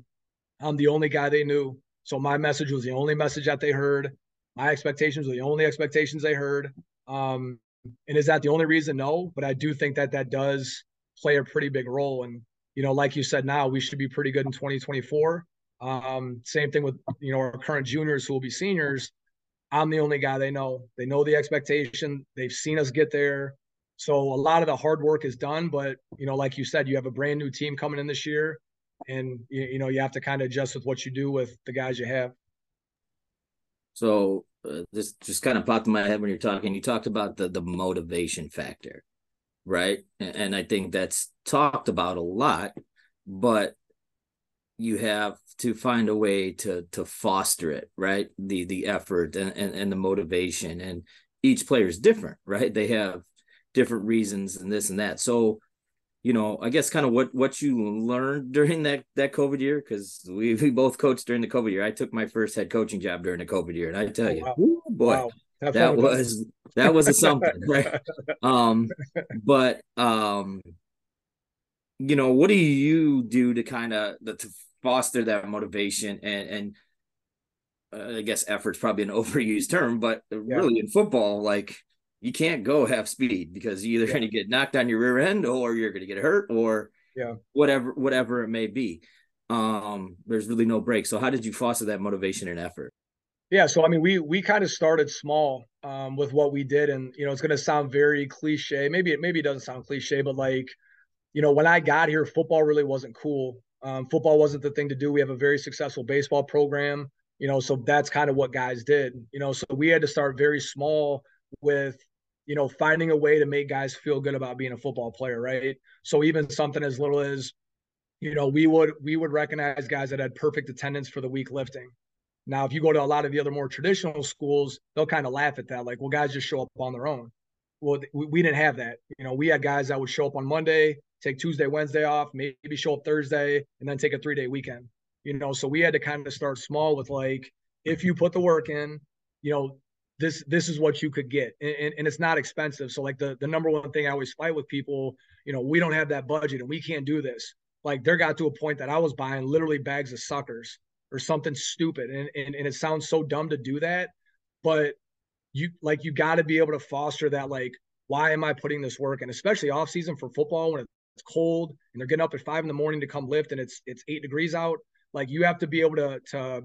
I'm the only guy they knew. So my message was the only message that they heard. My expectations were the only expectations they heard. Um, and is that the only reason? No, but I do think that that does play a pretty big role. And you know, like you said, now we should be pretty good in 2024. Um, same thing with you know our current juniors who will be seniors. I'm the only guy they know. They know the expectation. They've seen us get there. So a lot of the hard work is done, but you know, like you said, you have a brand new team coming in this year, and you, you know you have to kind of adjust with what you do with the guys you have. So uh, this just kind of popped in my head when you're talking. You talked about the the motivation factor, right? And, and I think that's talked about a lot, but you have to find a way to to foster it, right? The the effort and, and, and the motivation. And each player is different, right? They have different reasons and this and that. So, you know, I guess kind of what what you learned [laughs] during that that COVID year, because we we both coached during the COVID year. I took my first head coaching job during the COVID year, and I tell you, oh, wow. boy, wow. that was that was a [laughs] something, right? Um, but um, you know, what do you do to kind of to foster that motivation and and uh, I guess effort's probably an [laughs] overused term, but yeah. really in football, like you can't go half speed because you're either yeah. going to get knocked on your rear end or you're going to get hurt or yeah. whatever whatever it may be. Um there's really no break. So how did you foster that motivation and effort? Yeah so i mean we we kind of started small um with what we did and you know it's going to sound very cliche. Maybe it maybe it doesn't sound cliche but like you know when i got here football really wasn't cool. Um, football wasn't the thing to do. We have a very successful baseball program you know so that's kind of what guys did you know so we had to start very small with you know finding a way to make guys feel good about being a football player right? So even something as little as you know we would we would recognize guys that had perfect attendance for the week lifting. Now if you go to a lot of the other more traditional schools they'll kind of laugh at that like well guys just show up on their own. Well we, we didn't have that. You know we had guys that would show up on monday take tuesday wednesday off maybe show up thursday and then take a three day weekend you know? So we had to kind of start small with like if you put the work in you know this this is what you could get. And, and, and, it's not expensive. So like the the number one thing i always fight with people you know we don't have that budget and we can't do this. Like there got to a point that i was buying literally bags of suckers or something stupid. And and, and it sounds so dumb to do that but you like you got to be able to foster that like why am i putting this work and especially off season for football when it's cold and they're getting up at five in the morning to come lift and it's it's eight degrees out. Like you have to be able to to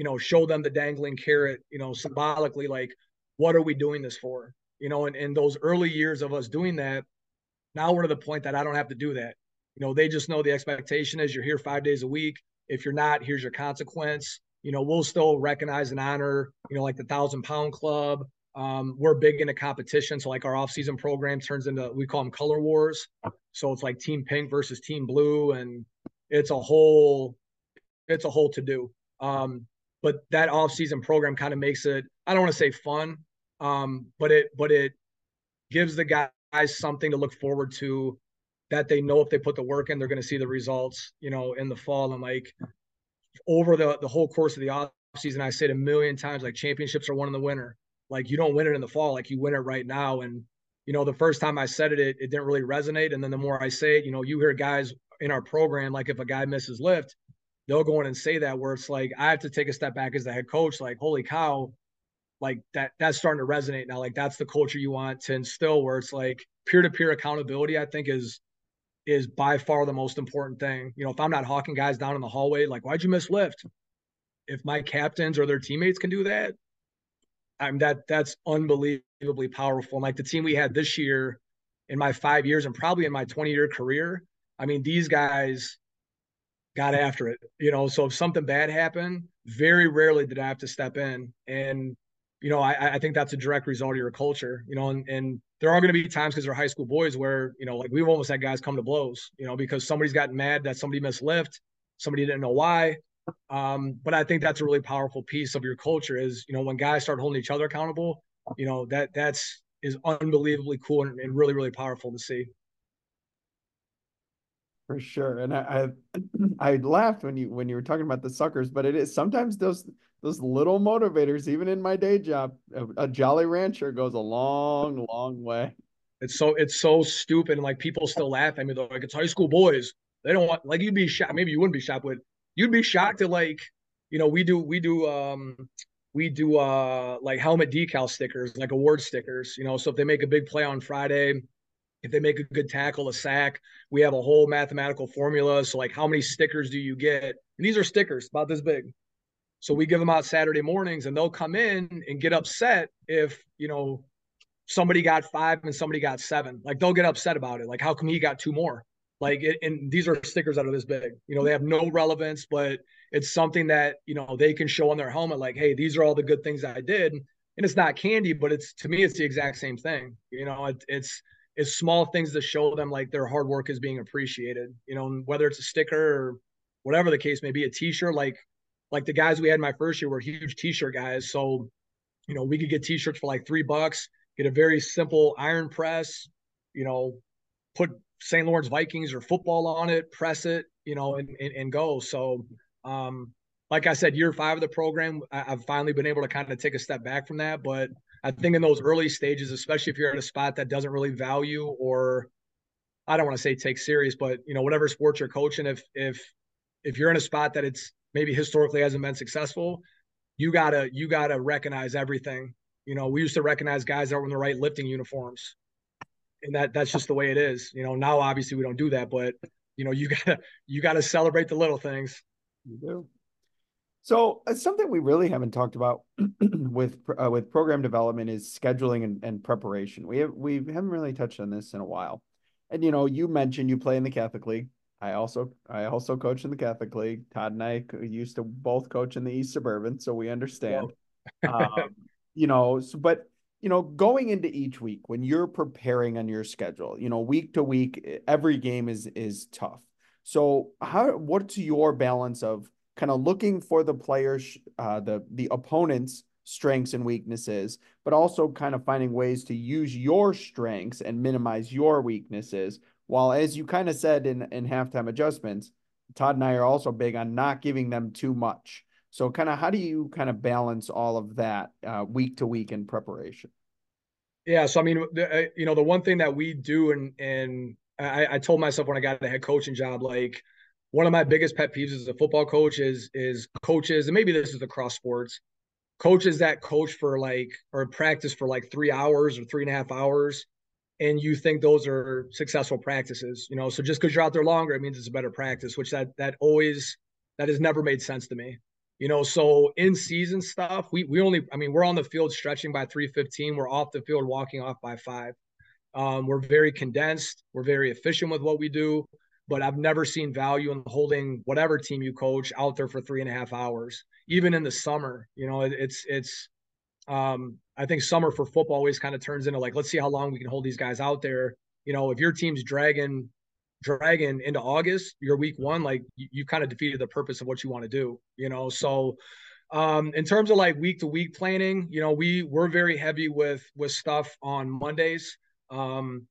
you know, show them the dangling carrot, you know, symbolically, like, what are we doing this for? You know, and in those early years of us doing that, now we're to the point that I don't have to do that. You know, they just know the expectation is you're here five days a week. If you're not, here's your consequence. You know, we'll still recognize and honor, you know, like the thousand pound club. Um, we're big into competition. So like our off-season program turns into we call them color wars. So it's like team pink versus team blue, and it's a whole it's a whole to do. Um, but that off-season program kind of makes it i don't want to say fun um, but it but it gives the guys something to look forward to that they know if they put the work in they're going to see the results you know in the fall. And like over the the whole course of the off season i said a million times like championships are won in the winter. Like you don't win it in the fall like you win it right now. And you know the first time i said it, it it didn't really resonate. And then the more i say it you know you hear guys in our program like if a guy misses lift they'll go in and say that where it's like I have to take a step back as the head coach, like, holy cow, like that that's starting to resonate now. Like that's the culture you want to instill where it's like peer-to-peer accountability, I think is is by far the most important thing. You know, if I'm not hawking guys down in the hallway, like, why'd you miss lift? If my captains or their teammates can do that, I'm that that's unbelievably powerful. And like the team we had this year in my five years and probably in my 20 year career, I mean, these guys got after it. You know, so if something bad happened, very rarely did I have to step in. And, you know, I, I think that's a direct result of your culture, you know, and, and there are going to be times because they're high school boys where, you know, like we've almost had guys come to blows, you know, because somebody's gotten mad that somebody missed lift, somebody didn't know why. Um, but I think that's a really powerful piece of your culture is, you know, when guys start holding each other accountable, you know, that that's is unbelievably cool and, and really, really powerful to see for sure. And I, I I laughed when you when you were talking about the suckers, but it is sometimes those those little motivators, even in my day job, a, a Jolly Rancher goes a long, long way. It's so it's so stupid, and like people still laugh at me. They're like, "It's high school boys. They don't want like you'd be shocked. Maybe you wouldn't be shocked, but you'd be shocked at like you know, we do we do um we do uh like helmet decal stickers, like award stickers, you know. So if they make a big play on Friday, if they make a good tackle, a sack, we have a whole mathematical formula. So like how many stickers do you get? And these are stickers about this big. So we give them out Saturday mornings and they'll come in and get upset if, you know, somebody got five and somebody got seven. Like they'll get upset about it. Like, how come he got two more? Like, it, and these are stickers that are this big. You know, they have no relevance, but it's something that you know they can show on their helmet. Like, hey, these are all the good things I did. And it's not candy, but it's to me, it's the exact same thing. You know, it, it's small things to show them like their hard work is being appreciated. You know, whether it's a sticker or whatever the case may be, a T-shirt. Like, like the guys we had my first year were huge T-shirt guys, so you know we could get T-shirts for like three bucks get a very simple iron press, you know, put St. Laurence Vikings or football on it, press it, you know, and, and, and go. So, um, like I said, year five of the program, I, have finally been able to kind of take a step back from that. But I think in those early stages, especially if you're at a spot that doesn't really value or I don't want to say take serious, but you know, whatever sports you're coaching, if if if you're in a spot that it's maybe historically hasn't been successful, you gotta you gotta recognize everything you know, we used to recognize guys that were in the right lifting uniforms, and that that's just the way it is. You know, now obviously we don't do that, but you know, you gotta you gotta celebrate the little things. You do. So uh, something we really haven't talked about [clears throat] with uh, with program development is scheduling and, and preparation. We have we haven't really touched on this in a while. And you know, you mentioned you play in the Catholic League. I also I also coach in the Catholic League. Todd and I used to both coach in the East Suburban, so we understand. [laughs] um, you know, so, but you know, going into each week when you're preparing on your schedule, you know, week to week, every game is is tough. So, how what's your balance of kind of looking for the players, uh, the the opponents' strengths and weaknesses, but also kind of finding ways to use your strengths and minimize your weaknesses. While, as you kind of said in in halftime adjustments, Todd and I are also big on not giving them too much. So, kind of, how do you kind of balance all of that uh, week to week in preparation? Yeah, so I mean, the, uh, you know, the one thing that we do, and and I, I told myself when I got the head coaching job, like one of my biggest pet peeves as a football coach is is coaches, and maybe this is across sports, coaches that coach for like or practice for like three hours or three and a half hours, and you think those are successful practices, you know. So just because you're out there longer, it means it's a better practice, which that that always that has never made sense to me. You know, so in season stuff, we we only I mean, we're on the field stretching by 315. We're off the field walking off by five. Um, we're very condensed, we're very efficient with what we do, but I've never seen value in holding whatever team you coach out there for three and a half hours, even in the summer. You know, it, it's it's um, I think summer for football always kind of turns into like, let's see how long we can hold these guys out there. You know, if your team's dragging dragging into August, your week one, like you, you kind of defeated the purpose of what you want to do, you know. So um in terms of like week to week planning, you know, we we're very heavy with with stuff on Mondays. Um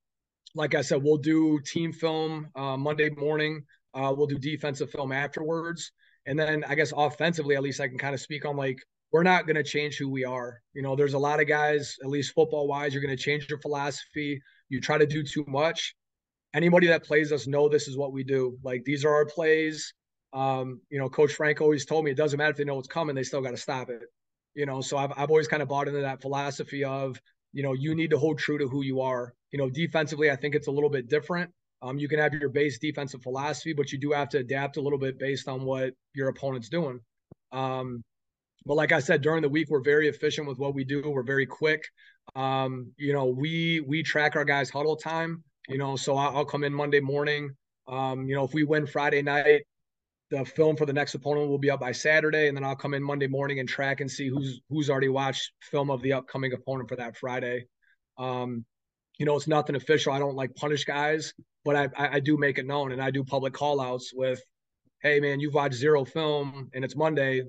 like I said, we'll do team film uh, Monday morning. Uh, we'll do defensive film afterwards. And then I guess offensively, at least I can kind of speak on like we're not going to change who we are. You know, there's a lot of guys, at least football wise, you're going to change your philosophy. You try to do too much, anybody that plays us know this is what we do. Like these are our plays. Um, you know, Coach Frank always told me it doesn't matter if they know what's coming, they still got to stop it. You know, so I've I've always kind of bought into that philosophy of you know you need to hold true to who you are. You know, defensively, I think it's a little bit different. Um, you can have your base defensive philosophy, but you do have to adapt a little bit based on what your opponent's doing. Um, but like I said, during the week, we're very efficient with what we do. We're very quick. Um, you know, we we track our guys' huddle time. You know, so I'll, come in Monday morning. Um, you know, if we win Friday night, the film for the next opponent will be up by Saturday, and then I'll come in Monday morning and track and see who's who's already watched film of the upcoming opponent for that Friday. Um, you know, it's nothing official. I don't like punish guys, but I, I, do make it known, and I do public call outs with, "Hey, man, you've watched zero film, and it's Monday.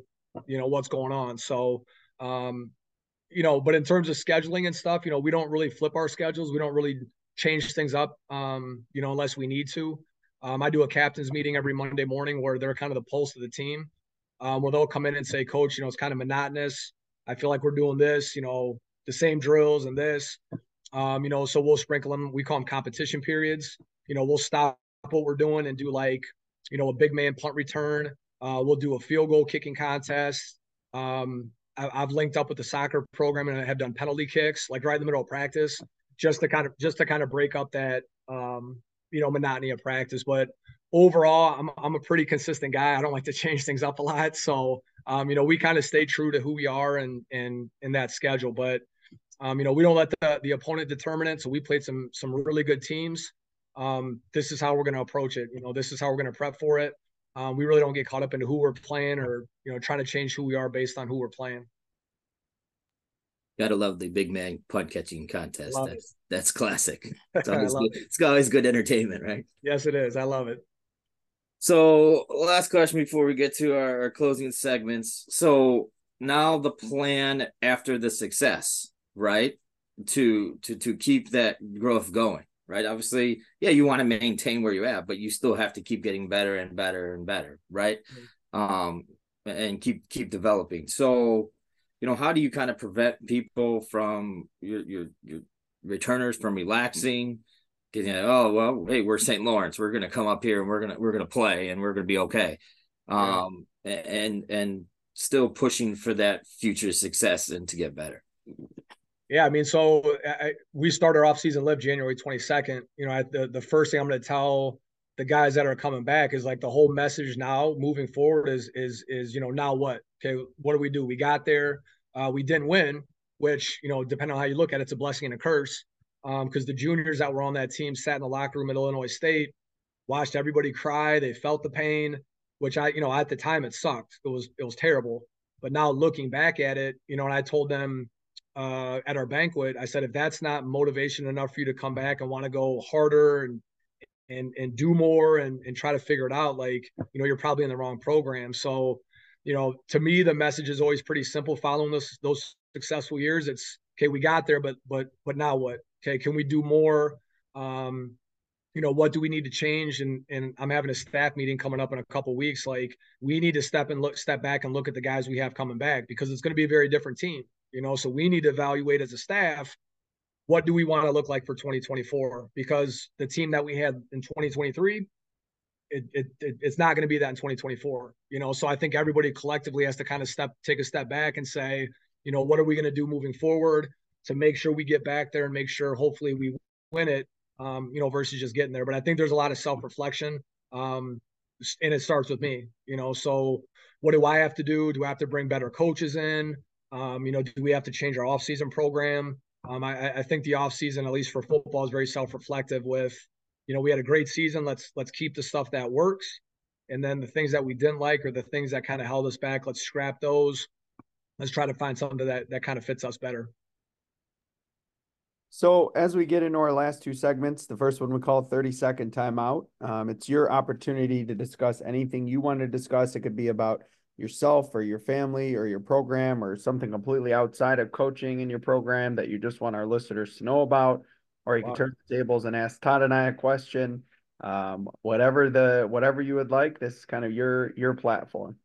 You know what's going on." So, um, you know, but in terms of scheduling and stuff, you know, we don't really flip our schedules. We don't really change things up, um, you know, unless we need to. Um, I do a captain's meeting every Monday morning where they're kind of the pulse of the team, um, where they'll come in and say, Coach, you know, it's kind of monotonous. I feel like we're doing this, you know, the same drills and this. Um, you know, so we'll sprinkle them. We call them competition periods. You know, we'll stop what we're doing and do like, you know, a big man punt return, Uh, we'll do a field goal kicking contest. Um, I, have linked up with the soccer program and I have done penalty kicks, like right in the middle of practice, just to kind of just to kind of break up that um, you know monotony of practice. But overall, I'm I'm a pretty consistent guy. I don't like to [laughs] change things up a lot, so um, you know we kind of stay true to who we are and and in that schedule. But um, you know we don't let the the opponent determine it. So we played some some really good teams. Um, this is how we're going to approach it. You know, this is how we're going to prep for it. Um, we really don't get caught up into who we're playing or you know trying to change who we are based on who we're playing. Gotta love the big man punt catching contest. That's. That's classic. [laughs] It's always good. It. It's always good entertainment, right? Yes, it is. I love it. So, last question before we get to our, our closing segments. So now the plan after the success, right? To to to keep that growth going right? Obviously, yeah, you want to maintain where you're at, but you still have to keep getting better and better and better, right? Mm-hmm. Um, and keep keep developing. So, you know, how do you kind of prevent people from your your your returners from relaxing? Getting oh well, hey, we're St. Laurence. We're gonna come up here and we're gonna we're gonna play and we're gonna be okay. Um, and and still pushing for that future success and to get better. Yeah, I mean, so I, we start our offseason live January 22nd. You know, I, the the first thing I'm going to tell the guys that are coming back is like the whole message now moving forward is is is you know now what? Okay, what do we do? We got there, uh, we didn't win, which you know depending on how you look at it, it's a blessing and a curse. Because um, the juniors that were on that team sat in the locker room at Illinois State, watched everybody cry. They felt the pain, which I you know at the time it sucked. It was it was terrible. But now looking back at it, you know, and I told them uh, at our banquet, I said, if that's not motivation enough for you to come back and want to go harder and and and do more and and try to figure it out, like you know, you're probably in the wrong program. So, you know, to me, the message is always pretty simple. Following those those successful years, it's okay. We got there, but but but now what? Okay, can we do more? Um, you know, what do we need to change? And and I'm having a staff meeting coming up in a couple weeks. Like we need to step and look, step back and look at the guys we have coming back because it's going to be a very different team you know so we need to evaluate as a staff what do we want to look like for 2024 because the team that we had in 2023 it, it, it it's not going to be that in 2024 you know so i think everybody collectively has to kind of step take a step back and say you know what are we going to do moving forward to make sure we get back there and make sure hopefully we win it um, you know versus just getting there but i think there's a lot of self-reflection um, and it starts with me you know so what do i have to do do i have to bring better coaches in um, you know, do we have to change our off-season program? Um, I, I think the off-season, at least for football, is very self-reflective. With, you know, we had a great season. Let's let's keep the stuff that works, and then the things that we didn't like or the things that kind of held us back, let's scrap those. Let's try to find something that that kind of fits us better. So as we get into our last two segments, the first one we call 30 second timeout. Um, it's your opportunity to discuss anything you want to discuss. It could be about yourself or your family or your program or something completely outside of coaching in your program that you just want our listeners to know about or you wow. can turn the tables and ask todd and i a question um, whatever the whatever you would like this is kind of your your platform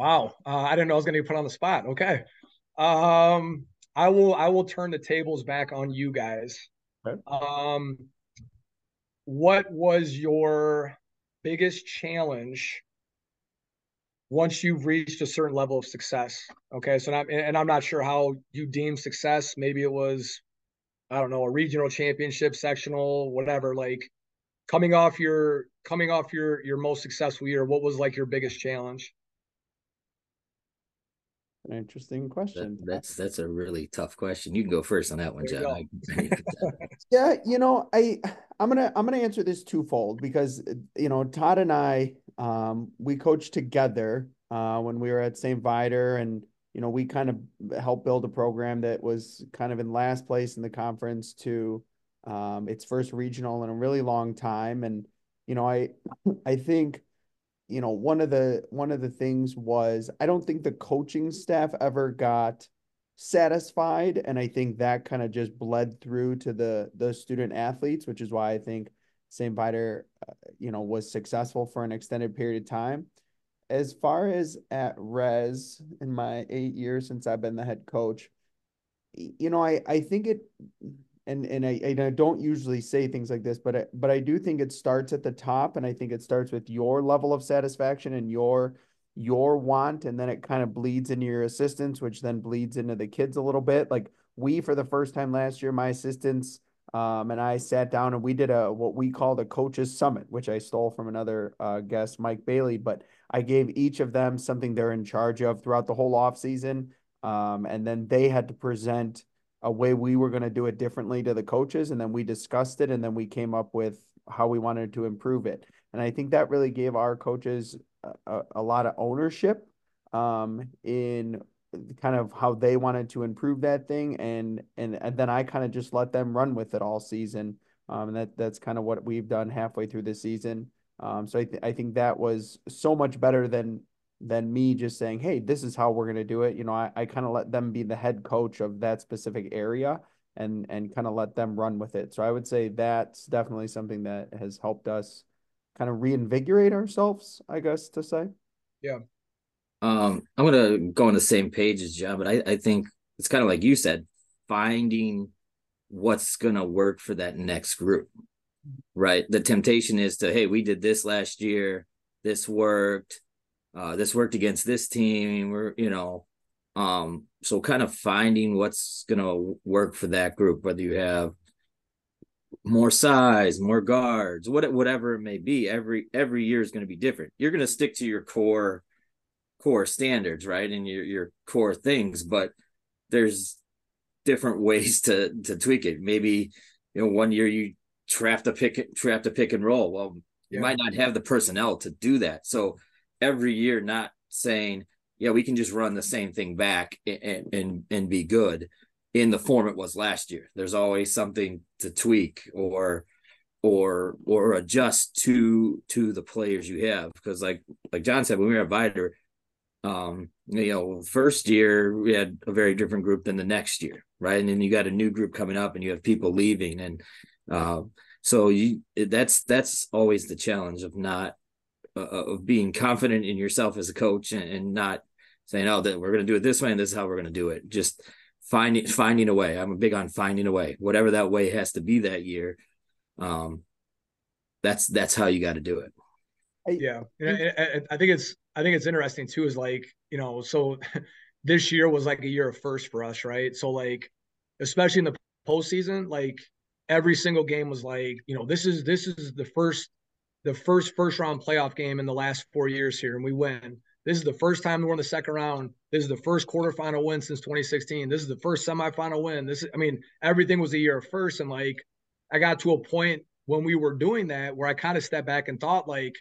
wow uh, i didn't know i was going to be put on the spot okay um i will i will turn the tables back on you guys okay. um what was your biggest challenge once you've reached a certain level of success. Okay. So, and I'm not sure how you deem success. Maybe it was, I don't know, a regional championship, sectional, whatever. Like coming off your, coming off your, your most successful year, what was like your biggest challenge? An interesting question. That, that's that's a really tough question. You can go first on that one, Jon. [laughs] yeah, you know, I I'm gonna I'm gonna answer this twofold because you know Todd and I um, we coached together uh, when we were at St. Viator, and you know we kind of helped build a program that was kind of in last place in the conference to um, its first regional in a really long time, and you know I [clears throat] I think you know one of the one of the things was I don't think the coaching staff ever got satisfied and I think that kind of just bled through to the the student athletes which is why I think St. Viator uh, you know was successful for an extended period of time as far as at res in my 8 years since I've been the head coach you know I I think it and and I and I don't usually say things like this, but I, but I do think it starts at the top, and I think it starts with your level of satisfaction and your your want, and then it kind of bleeds into your assistants, which then bleeds into the kids a little bit. Like we, for the first time last year, my assistants um, and I sat down and we did a what we called the coaches summit, which I stole from another uh, guest, Mike Bailey. But I gave each of them something they're in charge of throughout the whole off season, um, and then they had to present a way we were going to do it differently to the coaches, and then we discussed it, and then we came up with how we wanted to improve it. And I think that really gave our coaches a, a lot of ownership um, in kind of how they wanted to improve that thing and and, and then I kind of just let them run with it all season. Um, and that that's kind of what we've done halfway through the season. Um, so I, th- I think that was so much better than than me just saying, hey, this is how we're gonna do it. You know, I, I kind of let them be the head coach of that specific area and and kind of let them run with it. So I would say that's definitely something that has helped us kind of reinvigorate ourselves, I guess to say. Yeah. Um, I'm gonna go on the same page as Jon, but I, I think it's kind of like you said, finding what's gonna work for that next group. Right. The temptation is to, hey, we did this last year, this worked, uh, this worked against this team, we're, you know, um, so kind of finding what's gonna work for that group, whether you have more size, more guards, what whatever it may be, every every year is going to be different. You're going to stick to your core core standards, right? And your your core things, but there's different [laughs] ways to to tweak it. Maybe you know one year you trap the pick trap the pick and roll. Well, you yeah. might not have the personnel to do that. So every year, not saying yeah we can just run the same thing back and and and be good in the form it was last year. There's always something to tweak or or or adjust to to the players you have because like like Jon said when we were at Viator um you know first year we had a very different group than the next year right and then you got a new group coming up and you have people leaving and uh, so you that's that's always the challenge of not uh, of being confident in yourself as a coach and, and not saying oh that we're going to do it this way and this is how we're going to do it. Just finding finding a way. I'm big on finding a way. Whatever that way has to be that year um that's that's how you got to do it. Yeah. I, I think it's I think it's interesting too is like, you know, so [laughs] this year was like a year of first for us, right? So like, especially in the postseason, like every single game was like, you know, this is this is the first the first first round playoff game in the last four years here, and we win. This is the first time we're in the second round. This is the first quarterfinal win since 2016. This is the first semifinal win. This is, I mean, everything was a year of first, and like, I got to a point when we were doing that where I kind of stepped back and thought, like,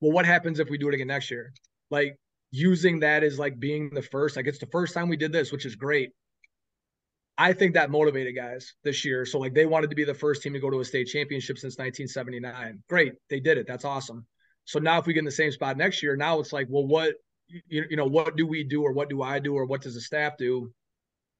well, what happens if we do it again next year? Like using that as like being the first, like it's the first time we did this, which is great. I think that motivated guys this year. So like they wanted to be the first team to go to a state championship since 1979. Great, they did it. That's awesome. So now if we get in the same spot next year, now it's like, well, what you, you know, what do we do or what do I do or what does the staff do?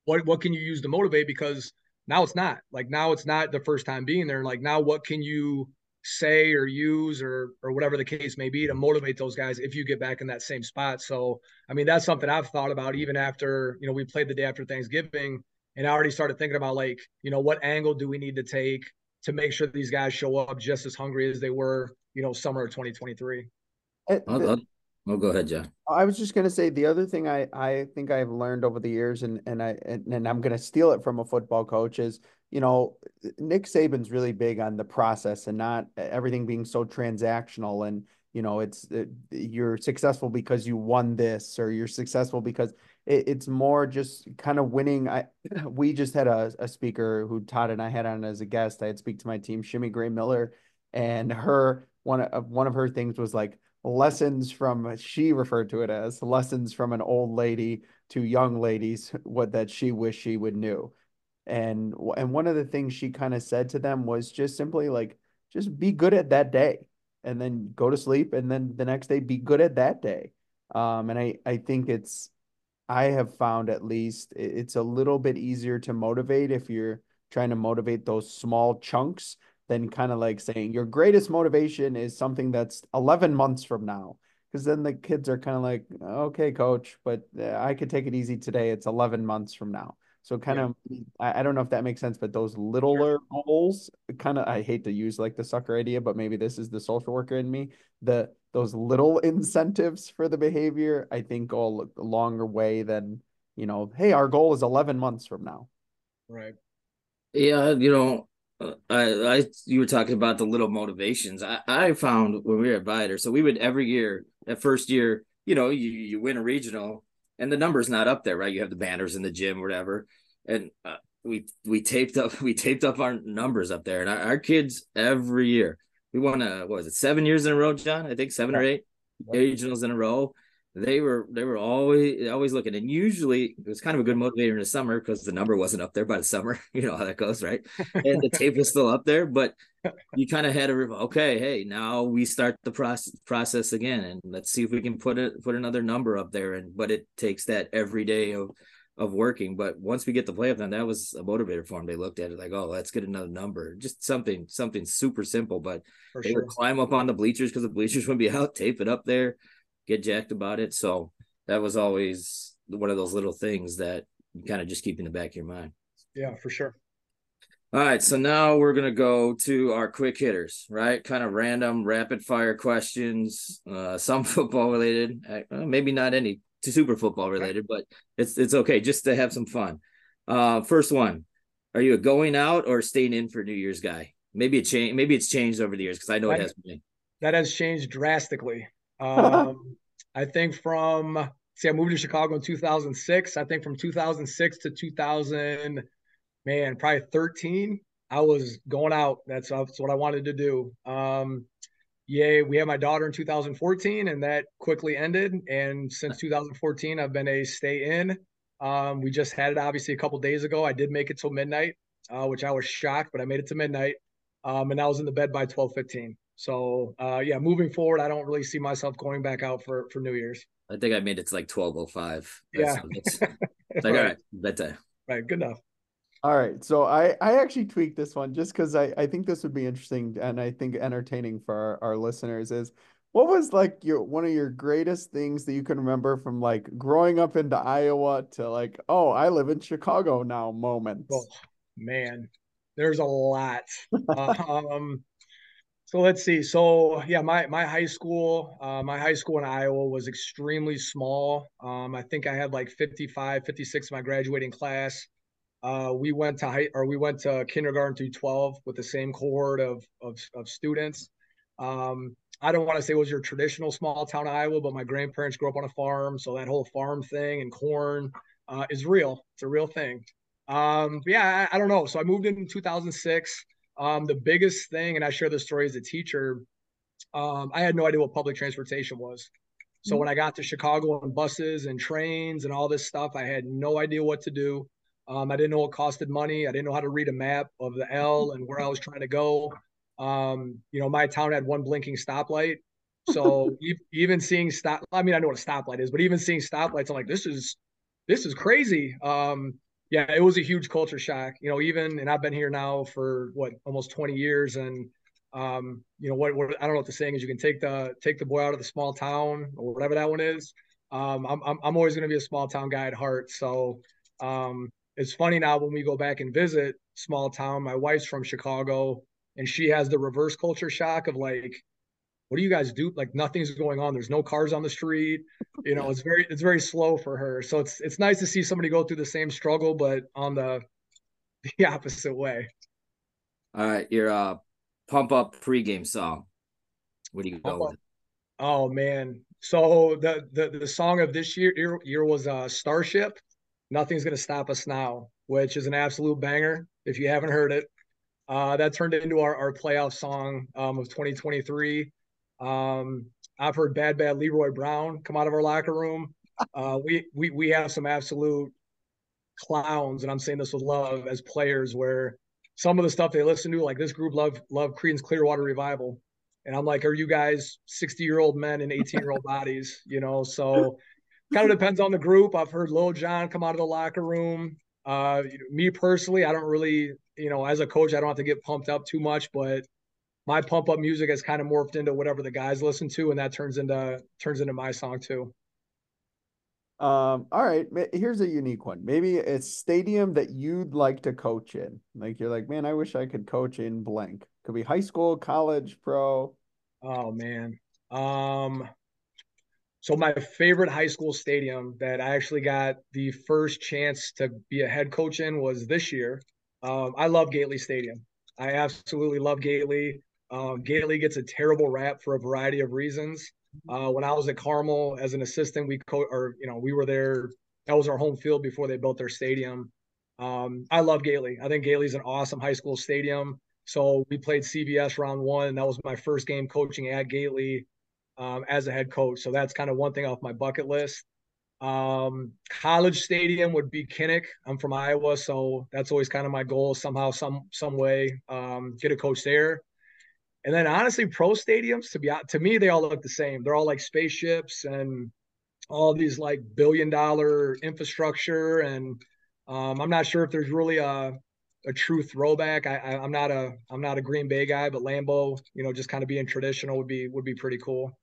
What what can you use to motivate? Because now it's not like now it's not the first time being there. Like now what can you say or use or or whatever the case may be to motivate those guys if you get back in that same spot. So I mean that's something I've thought about even after you know we played the day after Thanksgiving and I already started thinking about like you know what angle do we need to take to make sure these guys show up just as hungry as they were you know summer of 2023. I'll, I'll, I'll go ahead, Jon. I was just gonna say the other thing I I think I've learned over the years and and I and, and I'm gonna steal it from a football coach is you know, Nick Saban's really big on the process and not everything being so transactional. And, you know, it's it, you're successful because you won this or you're successful because it, it's more just kind of winning. I, [clears throat] we just had a, a speaker who Todd and I had on as a guest. I had speak to my team, Shimmy Gray Miller, and her, one of, one of her things was like, lessons from she referred to it as lessons from an old lady to young ladies what that she wished she would knew and and one of the things she kind of said to them was just simply like just be good at that day and then go to sleep and then the next day be good at that day um and i i think it's i have found at least it's a little bit easier to motivate if you're trying to motivate those small chunks than kind of like saying your greatest motivation is something that's 11 months from now because then the kids are kind of like okay coach but uh, i could take it easy today it's 11 months from now So kind yeah. of, I, I, don't know if that makes sense, but those littler sure. goals, kind of, I hate to use like the sucker idea, but maybe this is the social worker in me. The those little incentives for the behavior, I think, go a longer way than you know. Hey, our goal is eleven months from now. Right. Yeah, you know, uh, I, I, you were talking about the little motivations. I, I found when we were at Viator, so we would every year, that first year, you know, you, you win a regional and the number's not up there, right? You have the banners in the gym, whatever. And uh, we, we taped up, [laughs] we taped up our numbers up there and our, our kids every year, we won a, what was it, seven years in a row, Jon? I think seven or eight yeah. regionals in a row. They were they were always always looking. And usually it was kind of a good motivator in the summer because the number wasn't up there by the summer. [laughs] You know how that goes right? And the tape was still up there but [laughs] you kind of had a okay hey now we start the process process again and let's see if we can put it put another number up there. And but it takes that every day of of working but once we get the playoff then that was a motivator for them they looked at it like oh let's get another number just something something super simple but for they sure. would climb up on the bleachers because the bleachers [laughs] would be out tape it up there get jacked about it. So that was always one of those little things that kind of just keep in the back of your mind. Yeah, for sure. All right, so now we're gonna go to our quick hitters, right? Kind of random, rapid fire questions. Uh, [laughs] some football related, uh, maybe not any to super football related, but it's it's okay just to have some fun. Uh, first one: Are you a going out or staying in for New Year's guy? Maybe it changed. Maybe it's changed over the years because I know that, it has been. That has changed drastically. [laughs] Um, I think from see, I moved to Chicago in 2006. I think from 2006 to 2000, man, probably 13. I was going out. That's, that's what I wanted to do. Um, yay, we had my daughter in 2014, and that quickly ended. And since 2014, I've been a stay in. Um, we just had it obviously a couple days ago. I did make it till midnight, uh, which I was shocked, but I made it to midnight. Um, and I was in the bed by 12:15. So uh, yeah, moving forward, I don't really see myself going back out for for New Year's. I think I made it to like twelve oh five. Yeah, it's like [laughs] right. all right, bedtime. Right, good enough. All right, so I I actually tweaked this one just because I I think this would be interesting and I think entertaining for our, our listeners is what was like your one of your greatest things that you can remember from like growing up into Iowa to like oh I live in Chicago now moments. Oh man, there's a lot. um, [laughs] so let's see. So yeah, my my high school, uh, my high school in Iowa was extremely small. Um, I think I had like 55, 56 in my graduating class. Uh, we went to high or we went to kindergarten through 12 with the same cohort of of, of students. Um, I don't want to say it was your traditional small town Iowa, but my grandparents grew up on a farm, so that whole farm thing and corn uh, is real. It's a real thing. Um, yeah, I, I, don't know. So I moved in 2006. Um, the biggest thing, and I share this story as a teacher, um, I had no idea what public transportation was. So mm-hmm. when I got to Chicago on buses and trains and all this stuff, I had no idea what to do. Um, I didn't know it costed money. I didn't know how to read a map of the L and where I was trying to go. Um, you know, my town had one blinking stoplight. So [laughs] even seeing stop, I mean, I know what a stoplight is, but even seeing stoplights, I'm like, this is, this is crazy. Um, yeah, it was a huge culture shock. You know, even and I've been here now for what almost 20 years, and um, you know what, what I don't know what the saying is. You can take the take the boy out of the small town or whatever that one is. Um, I'm I'm, I'm always going to be a small town guy at heart. So um, it's funny now when we go back and visit small town. My wife's from Chicago, and she has the reverse culture shock of like what do you guys do? Like nothing's going on. There's no cars on the street. You know, it's very it's very slow for her. So it's it's nice to see somebody go through the same struggle, but on the [laughs] the opposite way. All right, your uh pump up pregame song. What do you go with? Oh man. So the, the the song of this year year, year was uh Starship. Nothing's gonna stop us now, which is an absolute banger. If you haven't heard it, uh, that turned into our, our playoff song um, of 2023. Um, I've heard bad, bad Leroy Brown come out of our locker room. [laughs] Uh, we, we, we have some absolute clowns, and I'm saying this with love as players where some of the stuff they listen to, like this group love, love Creedence Clearwater Revival. And I'm like, are you guys 60 year old men in 18 year old bodies? You know, so kind of depends on the group. I've heard Lil Jon come out of the locker room. Uh, me personally, I don't really, you know, as a coach, I don't have to get pumped up too much, but my pump up music has kind of morphed into whatever the guys listen to, and that turns into turns into my song too. Um, all right, here's a unique one. Maybe a stadium that you'd like to coach in. Like you're like, man, I wish I could coach in blank. Could be high school, college, pro. Oh man. Um so my favorite high school stadium that I actually got the first chance to be a head coach in was this year. Um, I love Gately Stadium. I absolutely love Gately. Um, Gately gets a terrible rap for a variety of reasons. Uh, when I was at Carmel as an assistant, we co- or you know we were there. That was our home field before they built their stadium. Um, I love Gately. I think Gately's an awesome high school stadium. So we played CBS round one. And that was my first game coaching at Gately um, as a head coach. So that's kind of one thing off my bucket list. Um, college stadium would be Kinnick. I'm from Iowa, so that's always kind of my goal. Somehow, some some way, um, get a coach there. And then honestly, pro stadiums to be to me, they all look the same. They're all like spaceships and all these like billion dollar infrastructure. And um, I'm not sure if there's really a a true throwback. I, I am not a I'm not a Green Bay guy, but Lambeau, you know, just kind of being traditional would be would be pretty cool.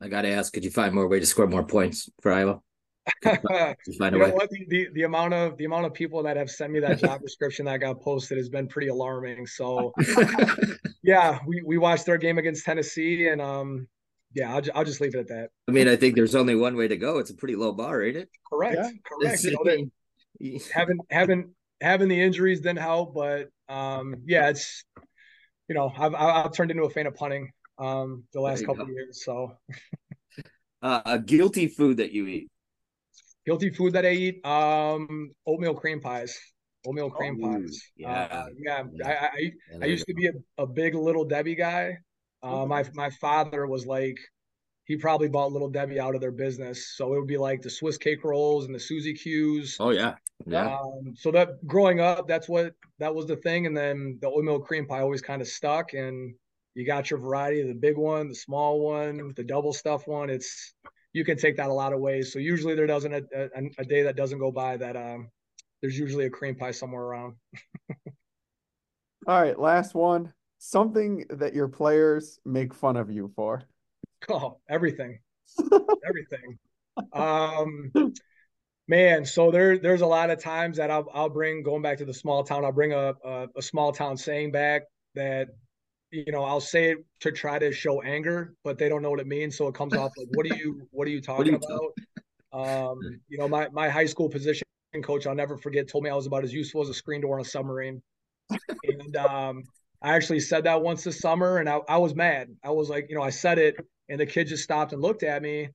I got to ask, could you find more way to score more points for Iowa? you know what? The, the, the amount of the amount of people that have sent me that job description that got posted has been pretty alarming. So, [laughs] yeah, we we watched their game against Tennessee, and um, yeah, I'll, I'll just leave it at that. I mean, I think there's only one way to go. It's a pretty low bar, ain't it? Correct. Yeah. Correct. You know, having having having the injuries didn't help, but um, yeah, it's you know, I've I've turned into a fan of punting um the last couple of years. So, uh, a guilty food that you eat. Guilty food that I eat. Um, oatmeal cream pies. Oatmeal cream oh, pies. Yeah, uh, yeah. yeah. I I, I used to be a, a big little Debbie guy. Uh, my my father was like, he probably bought Little Debbie out of their business. So it would be like the Swiss cake rolls and the Suzy Q's. Oh yeah, yeah. Um, so that growing up, that's what that was the thing, and then the oatmeal cream pie always kind of stuck, and you got your variety the big one, the small one, the double stuff one. It's you can take that a lot of ways. So usually there doesn't a, a, a day that doesn't go by that um, there's usually a cream pie somewhere around. All right, last one. Something that your players make fun of you for. [laughs] Oh, everything, [laughs] everything. Um, man, so there there's a lot of times that I'll I'll bring going back to the small town. I'll bring a a, a small town saying back that you know, I'll say it to try to show anger, but they don't know what it means. So it comes off like, what are you, what are you talking are you about? um, [laughs] you know, my, my high school position coach, I'll never forget, told me I was about as useful as a screen door on a submarine. and um, I actually said that once this summer and I, I was mad. I was like, you know, I said it and the kid just stopped and looked at me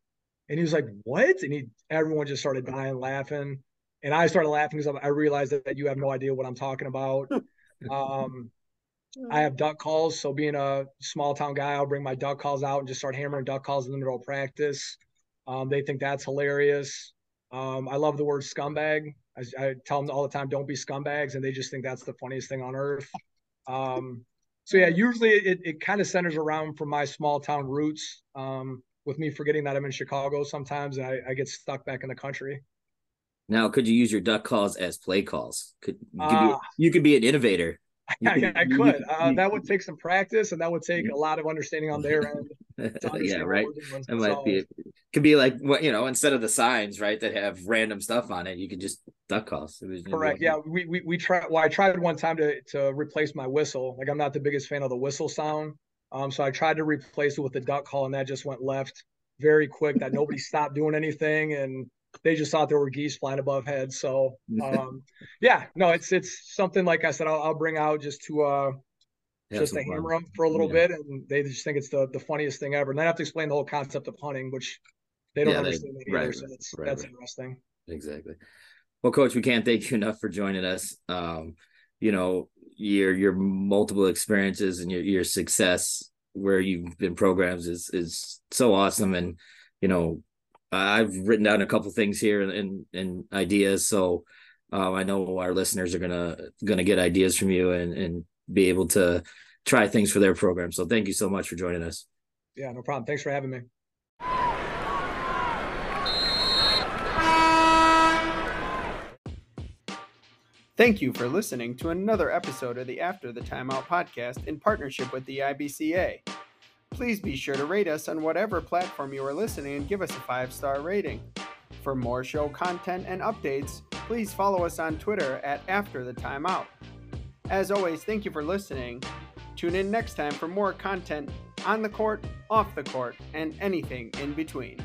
and he was like, what? And he, everyone just started dying laughing. And I started laughing because I realized that, that you have no idea what I'm talking about. [laughs] Um, I have duck calls. So being a small town guy, I'll bring my duck calls out and just start hammering duck calls in the middle of practice. Um, they think that's hilarious. Um, I love the word scumbag. I, I, tell them all the time, don't be scumbags. And they just think that's the funniest thing on earth. Um, so yeah, usually it, it kind of centers around from my small town roots. Um, with me forgetting that I'm in Chicago sometimes and I, I, get stuck back in the country. Now, could you use your duck calls as play calls? Could you could, uh, be, you could be an innovator I, I could. Uh, that would take some practice, and that would take a lot of understanding on their end. [laughs] yeah, right. It might be. It could be like what you know, instead of the signs, right, that have random stuff on it, you could just duck calls. Correct. Yeah, we we we tried. Well, I tried one time to to replace my whistle. Like I'm not the biggest fan of the whistle sound. Um, so I tried to replace it with the duck call, and that just went left very quick. That nobody stopped doing anything, and they just thought there were geese flying above heads. So um, yeah, no, it's it's something like I said, I'll, I'll bring out just to uh, just to hammer them for a little yeah. bit, and they just think it's the the funniest thing ever. And then I have to explain the whole concept of hunting, which they don't yeah, understand they, either. Right, so that's right, that's right. interesting. Exactly. Well, coach, we can't thank you [laughs] enough for joining us. Um, you know, your your multiple experiences and your your success where you've been programs is is so awesome and you know I've written down a couple things here and and, ideas, so um, I know our listeners are gonna gonna get ideas from you and and be able to try things for their program. So thank you so much for joining us. Yeah, no problem. Thanks for having me. Thank you for listening to another episode of the After the Timeout podcast in partnership with the IBCA. Please be sure to rate us on whatever platform you are listening and give us a five star rating. For more show content and updates, please follow us on Twitter at After the Timeout. As always, thank you for listening. Tune in next time for more content on the court, off the court, and anything in between.